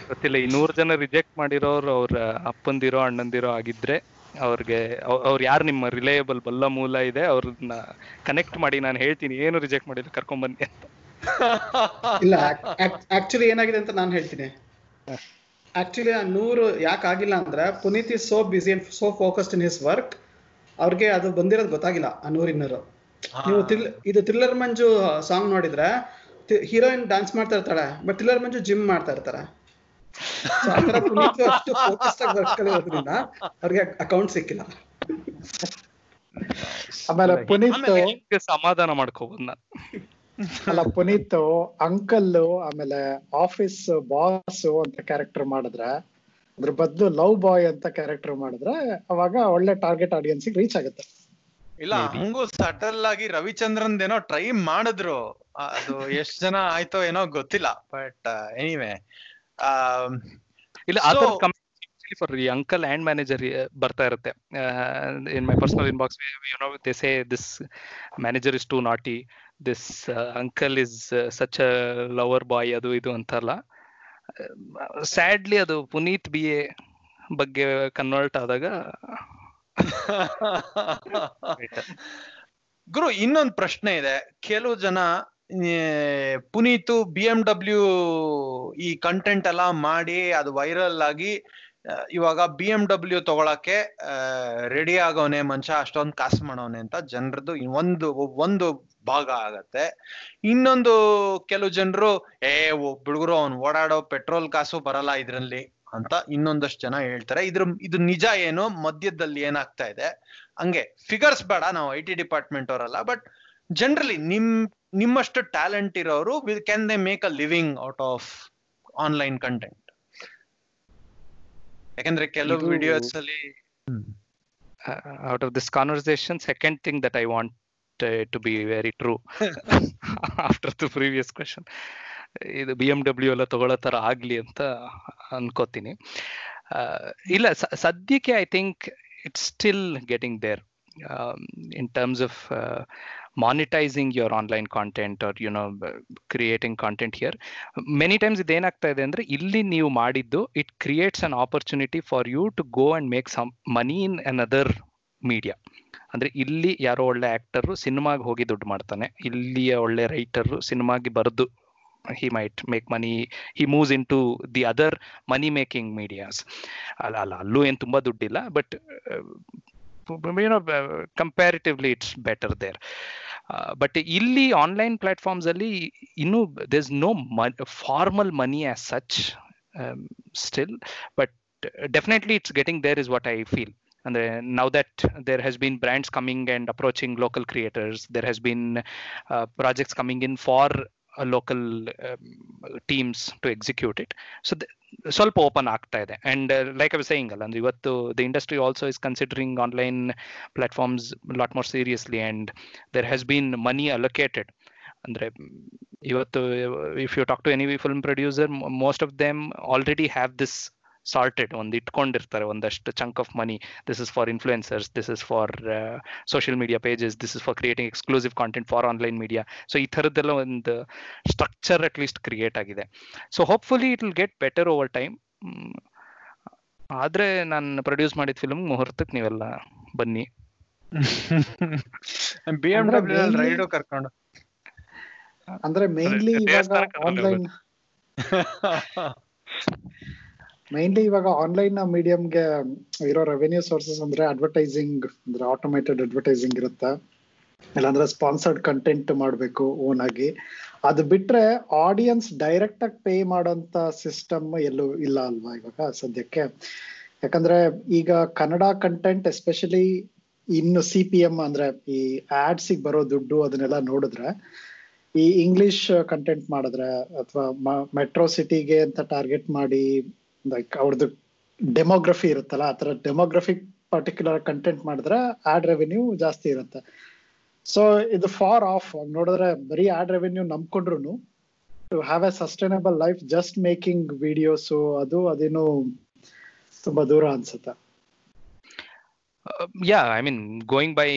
ಗೊತ್ತಿಲ್ಲ ಈ ನೂರು ಜನ ರಿಜೆಕ್ಟ್ ಮಾಡಿರೋರು ಅವ್ರ ಅಪ್ಪಂದಿರೋ ಅಣ್ಣಂದಿರೋ ಆಗಿದ್ರೆ ಅವ್ರಿಗೆ ಅವ್ರು ಯಾರು ನಿಮ್ಮ ರಿಲಯಬಲ್ ಬಲ್ಲ ಮೂಲ ಇದೆ ಅವ್ರನ್ನ ಕನೆಕ್ಟ್ ಮಾಡಿ ನಾನು ಹೇಳ್ತೀನಿ ಏನು ರಿಜೆಕ್ಟ್ ಮಾಡಿಲ್ಲ ಕರ್ಕೊಂಡ್ ಬನ್ನಿ ಅಂತ. ಇಲ್ಲ ಆಕ್ಚುಲಿ ಏನಾಗಿದೆ ಅಂತ ನಾನು ಹೇಳ್ತೀನಿ. ಆಕ್ಚುಲಿ ಆ ನೂರು ಯಾಕೆ ಆಗಿಲ್ಲ ಅಂದ್ರೆ Puneeth is so busy and so focused in his work ಅವ್ರಿಗೆ ಅದು ಬಂದಿರೋದು ಗೊತ್ತಾಗಿಲ್ಲ ಆ ನೂರು ಇನ್ನೂರು. ನೀವು ಇದು ಥ್ರಿಲ್ಲರ್ ಮಂಜು ಸಾಂಗ್ ನೋಡಿದ್ರೆ ಹೀರೋಯಿನ್ ಡ್ಯಾನ್ಸ್ ಮಾಡ್ತಾ ಇರ್ತಾಳೆ ಬಟ್ ಥ್ರಿಲ್ಲರ್ ಮಂಜು ಜಿಮ್ ಮಾಡ್ತಾ ಇರ್ತಾರೆ. ಆ ಪುನೀತ್ ಅಷ್ಟು ಫೋಕಸ್ ಆಗಿ ವರ್ಕ್ ಕಲಿಯೋದ್ರಿಂದ ಅವ್ರಿಗೆ ಅಕೌಂಟ್ ಸಿಕ್ಕಿಲ್ಲ. ಆಮೇಲೆ ಪುನೀತ್ ಸಮಾಧಾನ ಮಾಡ್ಕೋಬಹುದು ನಾನು. ಅಲ್ಲ ಪುನೀತ್ ಅಂಕಲ್ ಆಮೇಲೆ ಆಫೀಸ್ ಬಾಸ್ ಅಂತ ಕ್ಯಾರೆಕ್ಟರ್ ಮಾಡಿದ್ರೆ ಅದ್ರ ಬದಲು ಲವ್ ಬಾಯ್ ಅಂತ ಕ್ಯಾರೆಕ್ಟರ್ ಮಾಡಿದ್ರೆ ಅವಾಗ ಒಳ್ಳೆ ಟಾರ್ಗೆಟ್ ಆಡಿಯನ್ಸ್ ರೀಚ್ ಆಗುತ್ತೆ. ಇಲ್ಲ ಹಂಗು ಸಟಲ್ ಆಗಿ ರವಿಚಂದ್ರನ್ ಏನೋ ಟ್ರೈ ಮಾಡಿದ್ರು. ಅದು ಎಷ್ಟ್ ಜನ ಆಯ್ತೋ ಏನೋ ಗೊತ್ತಿಲ್ಲ ಬಟ್ ಎನಿವೆ ಇಲ್ಲ ಆ ಫಾರ್ ಅಂಕಲ್ ಆ್ಯಂಡ್ ಮ್ಯಾನೇಜರ್ ಬರ್ತಾ ಇರುತ್ತೆ. In my personal inbox you know they say this manager is too naughty this uncle is such a lover boy ಅದು ಇದು ಅಂತಲ್ಲ. ಸ್ಯಾಡ್ಲಿ ಅದು ಪುನೀತ್ ಬಿ ಎ ಬಗ್ಗೆ ಕನ್ವರ್ಟ್ ಆದಾಗ ಗುರು ಇನ್ನೊಂದು ಪ್ರಶ್ನೆ ಇದೆ. ಕೆಲವು ಜನ ಪುನೀತು ಬಿ ಎಂ ಡಬ್ಲ್ಯೂ ಈ ಕಂಟೆಂಟ್ ಎಲ್ಲ ಮಾಡಿ ಅದು ವೈರಲ್ ಆಗಿ ಇವಾಗ ಬಿ ಎಂ ಡಬ್ಲ್ಯೂ ತಗೊಳಕ್ಕೆ ರೆಡಿ ಆಗೋನೆ ಮನುಷ್ಯ ಅಷ್ಟೊಂದು ಕಾಸು ಮಾಡೋನೆ ಅಂತ ಜನರದ್ದು ಒಂದು ಒಂದು ಭಾಗ ಆಗತ್ತೆ. ಇನ್ನೊಂದು ಕೆಲವು ಜನರು, ಏ ಬಿಡುಗರು, ಅವ್ನು ಓಡಾಡೋ ಪೆಟ್ರೋಲ್ ಕಾಸು ಬರಲ್ಲ ಇದ್ರಲ್ಲಿ ಅಂತ ಇನ್ನೊಂದಷ್ಟು ಜನ ಹೇಳ್ತಾರೆ. ಇದ್ರ, ಇದು ನಿಜ ಏನು, ಮಧ್ಯದಲ್ಲಿ ಏನಾಗ್ತಾ ಇದೆ? ಹಂಗೆ ಫಿಗರ್ಸ್ ಬೇಡ, ನಾವು ಐ ಟಿ ಡಿಪಾರ್ಟ್ಮೆಂಟ್ ಅವರಲ್ಲ ಬಟ್ ಜನರಲಿ ನಿಮ್ ನಿಮ್ಮಷ್ಟು ಟ್ಯಾಲೆಂಟ್ ಇರೋರು can they make a living out of online content ಯಾಕಂದ್ರೆ ಕೆಲವು ವಿಡಿಯೋಸ್ ಅಲ್ಲಿ out of this conversation second thing that I want want be to be very true after the previous question, ಇದು B M W ಎಲ್ಲ ತಗೊಳ್ಳೋ ಥರ ಆಗಲಿ ಅಂತ ಅನ್ಕೋತೀನಿ. ಇಲ್ಲ ಸದ್ಯಕ್ಕೆ I think it's still getting there in terms of monetising your online content or you know creating content here many times ಇದೇನಾಗ್ತಾ ಇದೆ ಅಂದರೆ ಇಲ್ಲಿ ನೀವು ಮಾಡಿದ್ದು it creates an opportunity for you to go and make some money in another media ಅಂದ್ರೆ ಇಲ್ಲಿ ಯಾರೋ ಒಳ್ಳೆ actor ಸಿನಿಮಾಗೆ ಹೋಗಿ ದುಡ್ಡು ಮಾಡ್ತಾನೆ. ಇಲ್ಲಿಯ ಒಳ್ಳೆ ರೈಟರ್ ಸಿನಿಮಾಗೆ ಬರೆದು he might make money he moves into the other money making medias ಅಲ್ಲ ಅಲ್ಲ, ಅಲ್ಲೂ ಏನು ತುಂಬ ದುಡ್ಡಿಲ್ಲ but you know comparatively it's better there but ಇಲ್ಲಿ ಆನ್ಲೈನ್ ಪ್ಲಾಟ್ಫಾರ್ಮ್ಸ್ ಅಲ್ಲಿ ಇನ್ನೂ there no formal money as such still but definitely it's getting there is what I feel ಅಂದ್ರೆ now that there has been brands coming and approaching local creators there has been uh, projects coming in for uh, local um, teams to execute it so th- ಸ್ವಲ್ಪ open ಆಗ್ತಾ ಇದೆ. And like I saying ಅಲ್ಲ ಅಂದ್ರೆ ಇವತ್ತು the industry also is considering online platforms lot more seriously and there has been money allocated ಅಂದ್ರೆ ಮ್, ಇವತ್ತು if you talk to any film producer most of them already have this sorted ಒಂದು ಇಟ್ಕೊಂಡಿರ್ತಾರೆ ಒಂದಷ್ಟು chunk of money this is for influencers this is for social media pages this is for creating exclusive content for online media so ಈ ಥರದ್ದೆಲ್ಲ ಒಂದು structure at least create ಆಗಿದೆ. So hopefully it will get better over time ಆದ್ರೆ ನಾನು produce ಮಾಡಿದ film ಮುಹೂರ್ತಕ್ಕೆ ನೀವೆಲ್ಲ ಬನ್ನಿ. ಬಿ ಎಂ ಅಂದ್ರೆ ಡಬ್ಲ್ಯೂ mainly- ಕರ್ಕೊಂಡು. ಅಂದ್ರೆ ಮೇನ್ಲಿ ಇವಾಗ ಆನ್ಲೈನ್ ಮೈನ್ಲಿ ಇವಾಗ ಆನ್ಲೈನ್ ಮೀಡಿಯಂಗೆ ಇರೋ ರೆವೆನ್ಯೂ ಸೋರ್ಸಸ್ ಅಂದ್ರೆ ಅಡ್ವರ್ಟೈಸಿಂಗ್ ಅಂದ್ರೆ ಆಟೋಮೇಟೆಡ್ ಅಡ್ವರ್ಟೈಸಿಂಗ್ ಇರುತ್ತೆ. ಇಲ್ಲಾಂದ್ರೆ ಸ್ಪಾನ್ಸರ್ಡ್ ಕಂಟೆಂಟ್ ಮಾಡಬೇಕು ಓನ್ ಆಗಿ. ಅದು ಬಿಟ್ರೆ ಆಡಿಯನ್ಸ್ ಡೈರೆಕ್ಟ್ ಆಗಿ ಪೇ ಮಾಡೋಂತ ಸಿಸ್ಟಮ್ ಎಲ್ಲೂ ಇಲ್ಲ ಅಲ್ವಾ ಇವಾಗ ಸದ್ಯಕ್ಕೆ. ಯಾಕಂದ್ರೆ ಈಗ ಕನ್ನಡ ಕಂಟೆಂಟ್ ಎಸ್ಪೆಷಲಿ ಇನ್ನು ಸಿ ಪಿ ಎಂ ಅಂದ್ರೆ ಈ ಆಡ್ಸಿಗೆ ಬರೋ ದುಡ್ಡು ಅದನ್ನೆಲ್ಲ ನೋಡಿದ್ರೆ, ಈ ಇಂಗ್ಲಿಷ್ ಕಂಟೆಂಟ್ ಮಾಡಿದ್ರೆ ಅಥವಾ ಮೆಟ್ರೋ ಸಿಟಿಗೆ ಅಂತ ಟಾರ್ಗೆಟ್ ಮಾಡಿ ಲೈಕ್ ಅವ್ರದ್ದು ಡೆಮೋಗ್ರಫಿ ಇರುತ್ತಲ್ಲ, ಆ ತರ ಡೆಮೋಗ್ರಫಿಕ್ ಪರ್ಟಿಕ್ಯುಲರ್ ಕಂಟೆಂಟ್ ಮಾಡಿದ್ರೆ ಆಡ್ ರೆವೆನ್ಯೂ ಜಾಸ್ತಿ ಇರುತ್ತೆ. ಸೊ ಇದು ಫಾರ್ ಆಫ್ ನೋಡಿದ್ರೆ ಬರೀ ad revenue ನಂಬ್ಕೊಂಡ್ರು to have a sustainable life just making videos ಅದು, ಅದೇನು ತುಂಬಾ ದೂರ ಅನ್ಸುತ್ತೆ. Yeah I mean going by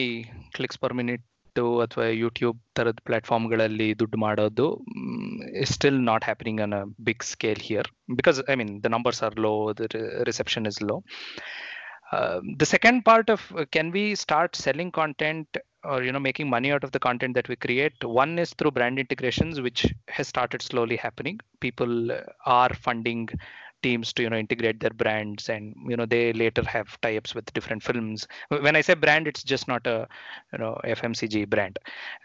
clicks per minute ಅಥವಾ ಯೂಟ್ಯೂಬ್ ಥರದ ಪ್ಲಾಟ್ಫಾರ್ಮ್ಗಳಲ್ಲಿ ದುಡ್ಡು ಮಾಡೋದು still not happening on a big scale here because I mean the numbers are low the reception is low the second part of uh, can we start selling content or you know making money out of the content that we create one is through brand integrations which has started slowly happening people uh, are funding teams to you know integrate their brands and you know they later have tie-ups with different films when i say brand it's just not a you know fmcg brand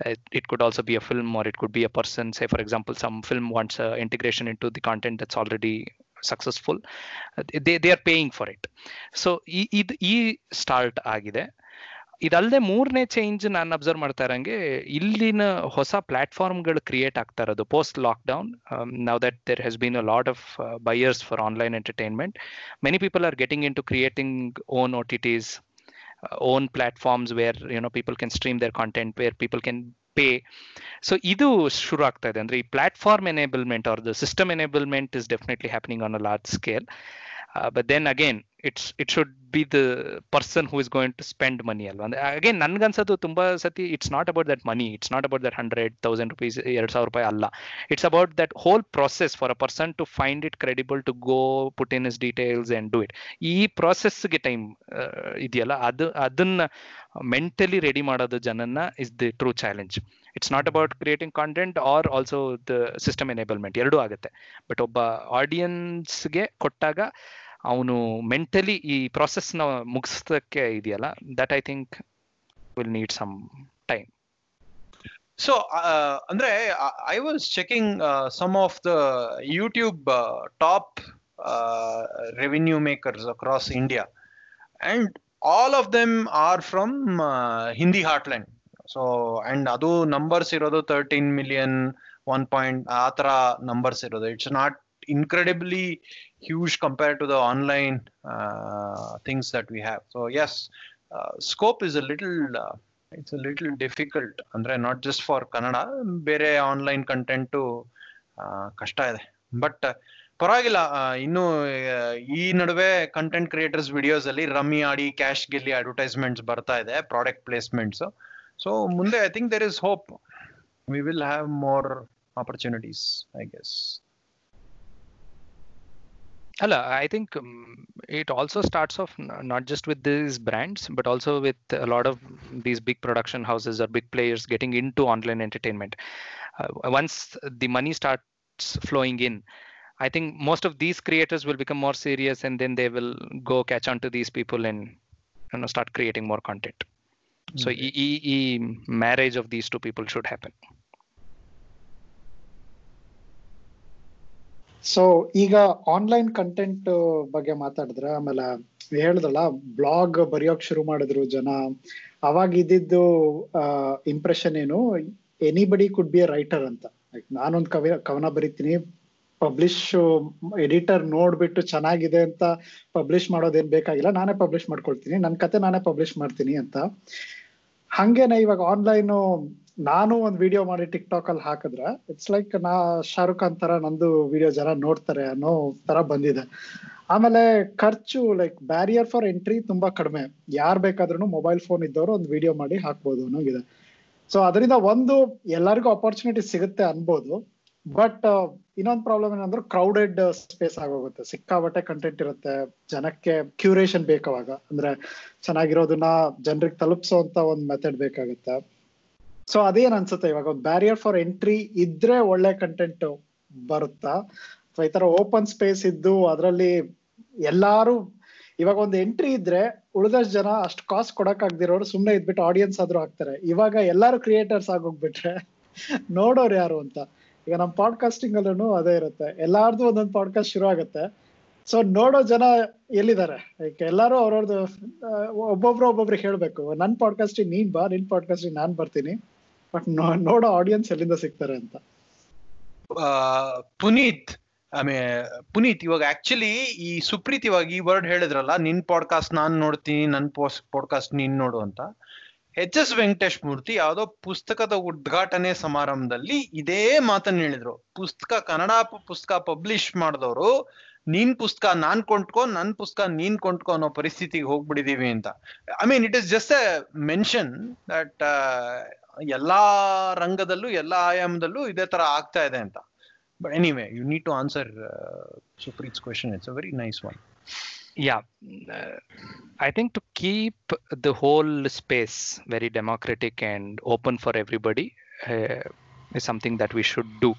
it, it could also be a film or it could be a person say for example some film wants uh, integration into the content that's already successful uh, they, they are paying for it so ಇದು ಈ start ಆಗಿದೆ ಇದಲ್ಲದೆ ಮೂರನೇ change ನಾನು observe ಮಾಡ್ತಾ ಇರಂಗೆ ಇಲ್ಲಿನ ಹೊಸ ಪ್ಲಾಟ್ಫಾರ್ಮ್ಗಳು create ಆಗ್ತಾ ಇರೋದು post lockdown now that there has been a lot of buyers for online entertainment many people are getting into creating own O T Ts own platforms where you know people can stream their content where people can pay so ಇದು ಶುರು ಆಗ್ತಾ ಇದೆ. ಅಂದ್ರೆ ಈ platform enablement ಅವ್ರದ್ದು system enablement is definitely happening on a large scale but then again it's it should be the person who is going to spend money ಅಲ್ವಾ? ಅಂದ್ರೆ again ನನ್ಗನ್ಸೋದು ತುಂಬಾ ಸತಿ it's not about that money it's not about that hundred thousand rupees ಎರಡು ಸಾವಿರ ರೂಪಾಯಿ ಅಲ್ಲ. It's about that whole process for a person to find it credible to go put in is details and do it ಈ ಪ್ರಾಸೆಸ್ಗೆ time ಇದೆಯಲ್ಲ? ಅದು, ಅದನ್ನ mentally ready ಮಾಡೋದು ಜನನ್ನ is the true challenge it's not about creating content or also the system enablement ಎರಡೂ ಆಗುತ್ತೆ. But ಒಬ್ಬ ಆಡಿಯನ್ಸ್ಗೆ ಕೊಟ್ಟಾಗ ಅವನು ಮೆಂಟಲಿ ಈ ಪ್ರಾಸೆಸ್ನ ಮುಗಿಸೋದಕ್ಕೆ ಇದೆಯಲ್ಲ that I think will need some time so ಅಂದ್ರೆ I was checking some of the YouTube top revenue makers across India and all of them are from Hindi heartland so and ಅದು numbers ಇರೋದು thirteen million one point ಆ ತರ numbers ಇರೋದು. It's not incredibly huge compared to the online uh, things that we have. So yes, uh, scope is a little uh, it's a little difficult. ಅಂದ್ರೆ not just for Kannada ಬೇರೆ online content ಕಷ್ಟ ಇದೆ but ಪರವಾಗಿಲ್ಲ ಇನ್ನು ಈ ನಡುವೆ content creators videos ಅಲ್ಲಿ rummy ಆಡಿ ಕ್ಯಾಶ್ ಗೆಲ್ಲಿ ಅಡ್ವರ್ಟೈಸ್ಮೆಂಟ್ಸ್ ಬರ್ತಾ ಇದೆ ಪ್ರಾಡಕ್ಟ್ ಪ್ಲೇಸ್ಮೆಂಟ್ಸ್ ಸೊ ಮುಂದೆ I think there is hope we will have more opportunities I guess I think um, it also starts off not just with these brands, but also with a lot of these big production houses or big players getting into online entertainment. Uh, once the money starts flowing in, I think most of these creators will become more serious, and then they will go catch on to these people and you know start creating more content. Mm-hmm. So, mm. e-, e marriage of these two people should happen. So ಈಗ online content ಬಗ್ಗೆ ಮಾತಾಡಿದ್ರೆ ಆಮೇಲೆ ಹೇಳ್ದಲ್ಲ blog ಬರೆಯೋಕ್ ಶುರು ಮಾಡಿದ್ರು ಜನ. ಅವಾಗ ಇದ್ದಿದ್ದು ಇಂಪ್ರೆಷನ್ ಏನು anybody could be a writer ಅಂತ. ಲೈಕ್ ನಾನೊಂದು ಕವಿ, ಕವನ ಬರಿತೀನಿ ಪಬ್ಲಿಷ್ ಎಡಿಟರ್ ನೋಡ್ಬಿಟ್ಟು ಚೆನ್ನಾಗಿದೆ ಅಂತ ಪಬ್ಲಿಷ್ ಮಾಡೋದೇನ್ ಬೇಕಾಗಿಲ್ಲ, ನಾನೇ ಪಬ್ಲಿಷ್ ಮಾಡ್ಕೊಳ್ತೀನಿ ನನ್ನ ಕತೆ ನಾನೇ ಪಬ್ಲಿಷ್ ಮಾಡ್ತೀನಿ ಅಂತ. ಹಂಗೇನೆ ಇವಾಗ ಆನ್ಲೈನ್ ನಾನು ಒಂದ್ ವಿಡಿಯೋ ಮಾಡಿ ಟಿಕ್ ಟಾಕ್ ಅಲ್ಲಿ ಹಾಕಿದ್ರೆ ಇಟ್ಸ್ ಲೈಕ್ ನಾ ಶಾರುಖ್ ಖಾನ್ ತರ ನಂದು ವಿಡಿಯೋ ಜನ ನೋಡ್ತಾರೆ ಅನ್ನೋ ತರ ಬಂದಿದೆ. ಆಮೇಲೆ ಖರ್ಚು ಲೈಕ್ ಬ್ಯಾರಿಯರ್ ಫಾರ್ ಎಂಟ್ರಿ ತುಂಬಾ ಕಡಿಮೆ. ಯಾರು ಬೇಕಾದ್ರೂ ಮೊಬೈಲ್ ಫೋನ್ ಇದ್ದವರು ಒಂದು ವಿಡಿಯೋ ಮಾಡಿ ಹಾಕ್ಬೋದು ಅನ್ನೋಗಿದೆ. ಸೊ ಅದರಿಂದ ಒಂದು, ಎಲ್ಲರಿಗೂ ಅಪರ್ಚುನಿಟಿ ಸಿಗುತ್ತೆ ಅನ್ಬೋದು. ಬಟ್ ಇನ್ನೊಂದು ಪ್ರಾಬ್ಲಮ್ ಏನಂದ್ರೆ ಕ್ರೌಡೆಡ್ ಸ್ಪೇಸ್ ಆಗೋಗುತ್ತೆ. ಸಿಕ್ಕಾಬಟ್ಟೆ ಕಂಟೆಂಟ್ ಇರುತ್ತೆ. ಜನಕ್ಕೆ ಕ್ಯೂರೇಷನ್ ಬೇಕಾವಾಗ ಅಂದ್ರೆ ಚೆನ್ನಾಗಿರೋದನ್ನ ಜನರಿಗೆ ತಲುಪಿಸೋ ಅಂತ ಒಂದು ಮೆಥಡ್ ಬೇಕಾಗುತ್ತೆ. ಸೊ ಅದೇನ್ ಅನ್ಸುತ್ತೆ? ಇವಾಗ ಒಂದು ಬ್ಯಾರಿಯರ್ ಫಾರ್ ಎಂಟ್ರಿ ಇದ್ರೆ ಒಳ್ಳೆ ಕಂಟೆಂಟ್ ಬರುತ್ತಾ? ಅಥವಾ ಈ ತರ ಓಪನ್ ಸ್ಪೇಸ್ ಇದ್ದು ಅದರಲ್ಲಿ ಎಲ್ಲಾರು ಇವಾಗ ಒಂದು ಎಂಟ್ರಿ ಇದ್ರೆ ಉಳಿದಷ್ಟು ಜನ ಅಷ್ಟು ಕಾಸ್ಟ್ ಕೊಡಕ್ ಆಗ್ದಿರೋರು ಸುಮ್ನೆ ಇದ್ಬಿಟ್ಟು ಆಡಿಯನ್ಸ್ ಆದ್ರೂ ಆಗ್ತಾರೆ. ಇವಾಗ ಎಲ್ಲಾರು ಕ್ರಿಯೇಟರ್ಸ್ ಆಗೋಗ್ಬಿಟ್ರೆ ನೋಡೋರು ಯಾರು ಅಂತ. ಈಗ ನಮ್ ಪಾಡ್ಕಾಸ್ಟಿಂಗ್ ಅಲ್ಲೂ ಅದೇ ಇರುತ್ತೆ. ಎಲ್ಲಾರ್ದು ಒಂದೊಂದು ಪಾಡ್ಕಾಸ್ಟ್ ಶುರು ಆಗುತ್ತೆ. ಸೊ ನೋಡೋ ಜನ ಎಲ್ಲಿದ್ದಾರೆ? ಲೈಕ್ ಎಲ್ಲಾರು ಅವ್ರವ್ರದ್ದು ಒಬ್ಬೊಬ್ರು ಒಬ್ಬೊಬ್ರಿಗೆ ಹೇಳ್ಬೇಕು. ನನ್ ಪಾಡ್ಕಾಸ್ಟಿಗೆ ನೀನ್ ಬಾ, ನಿನ್ ಪಾಡ್ಕಾಸ್ಟ್ ನಾನ್ ಬರ್ತೀನಿ. ಬಟ್ ನೋಡೋ ಆಡಿಯನ್ಸ್ ಎಲ್ಲಿಂದ ಸಿಗ್ತಾರೆ ಅಂತ. ಪುನೀತ್ ಆಮೇ ಪುನೀತ್ ಇವಾಗ ಆಕ್ಚುಲಿ ಈ ಸುಪ್ರೀತ್ ಇವಾಗ ಈ ವರ್ಡ್ ಹೇಳಿದ್ರಲ್ಲ, ನಿನ್ ಪಾಡ್ಕಾಸ್ಟ್ ನಾನ್ ನೋಡ್ತೀನಿ, ನನ್ ಪಾಡ್ಕಾಸ್ಟ್ ನೀನ್ ನೋಡು ಅಂತ. ಎಚ್ ಎಸ್ ವೆಂಕಟೇಶ್ ಮೂರ್ತಿ ಯಾವ್ದೋ ಪುಸ್ತಕದ ಉದ್ಘಾಟನೆ ಸಮಾರಂಭದಲ್ಲಿ ಇದೇ ಮಾತನ್ನ ಹೇಳಿದ್ರು. ಪುಸ್ತಕ, ಕನ್ನಡ ಪುಸ್ತಕ ಪಬ್ಲಿಷ್ ಮಾಡಿದವರು, ನೀನ್ ಪುಸ್ತಕ ನಾನ್ ಕೊಂಡ್ಕೊ, ನನ್ ಪುಸ್ತಕ ನೀನ್ ಕೊಂಡ್ಕೊ ಅನ್ನೋ ಪರಿಸ್ಥಿತಿಗೆ ಹೋಗ್ಬಿಡಿದೀವಿ ಅಂತ. I mean it is just a mention that ಎಲ್ಲಾ ರಂಗದಲ್ಲೂ ಎಲ್ಲಾ ಆಯಾಮದಲ್ಲೂ ಇದೇ ತರ ಆಗ್ತಾ ಇದೆ ಅಂತ but anyway you need to answer Supreeth's question it's a very nice one yeah uh, i think to keep the whole space very democratic and open for everybody uh, is something that we should do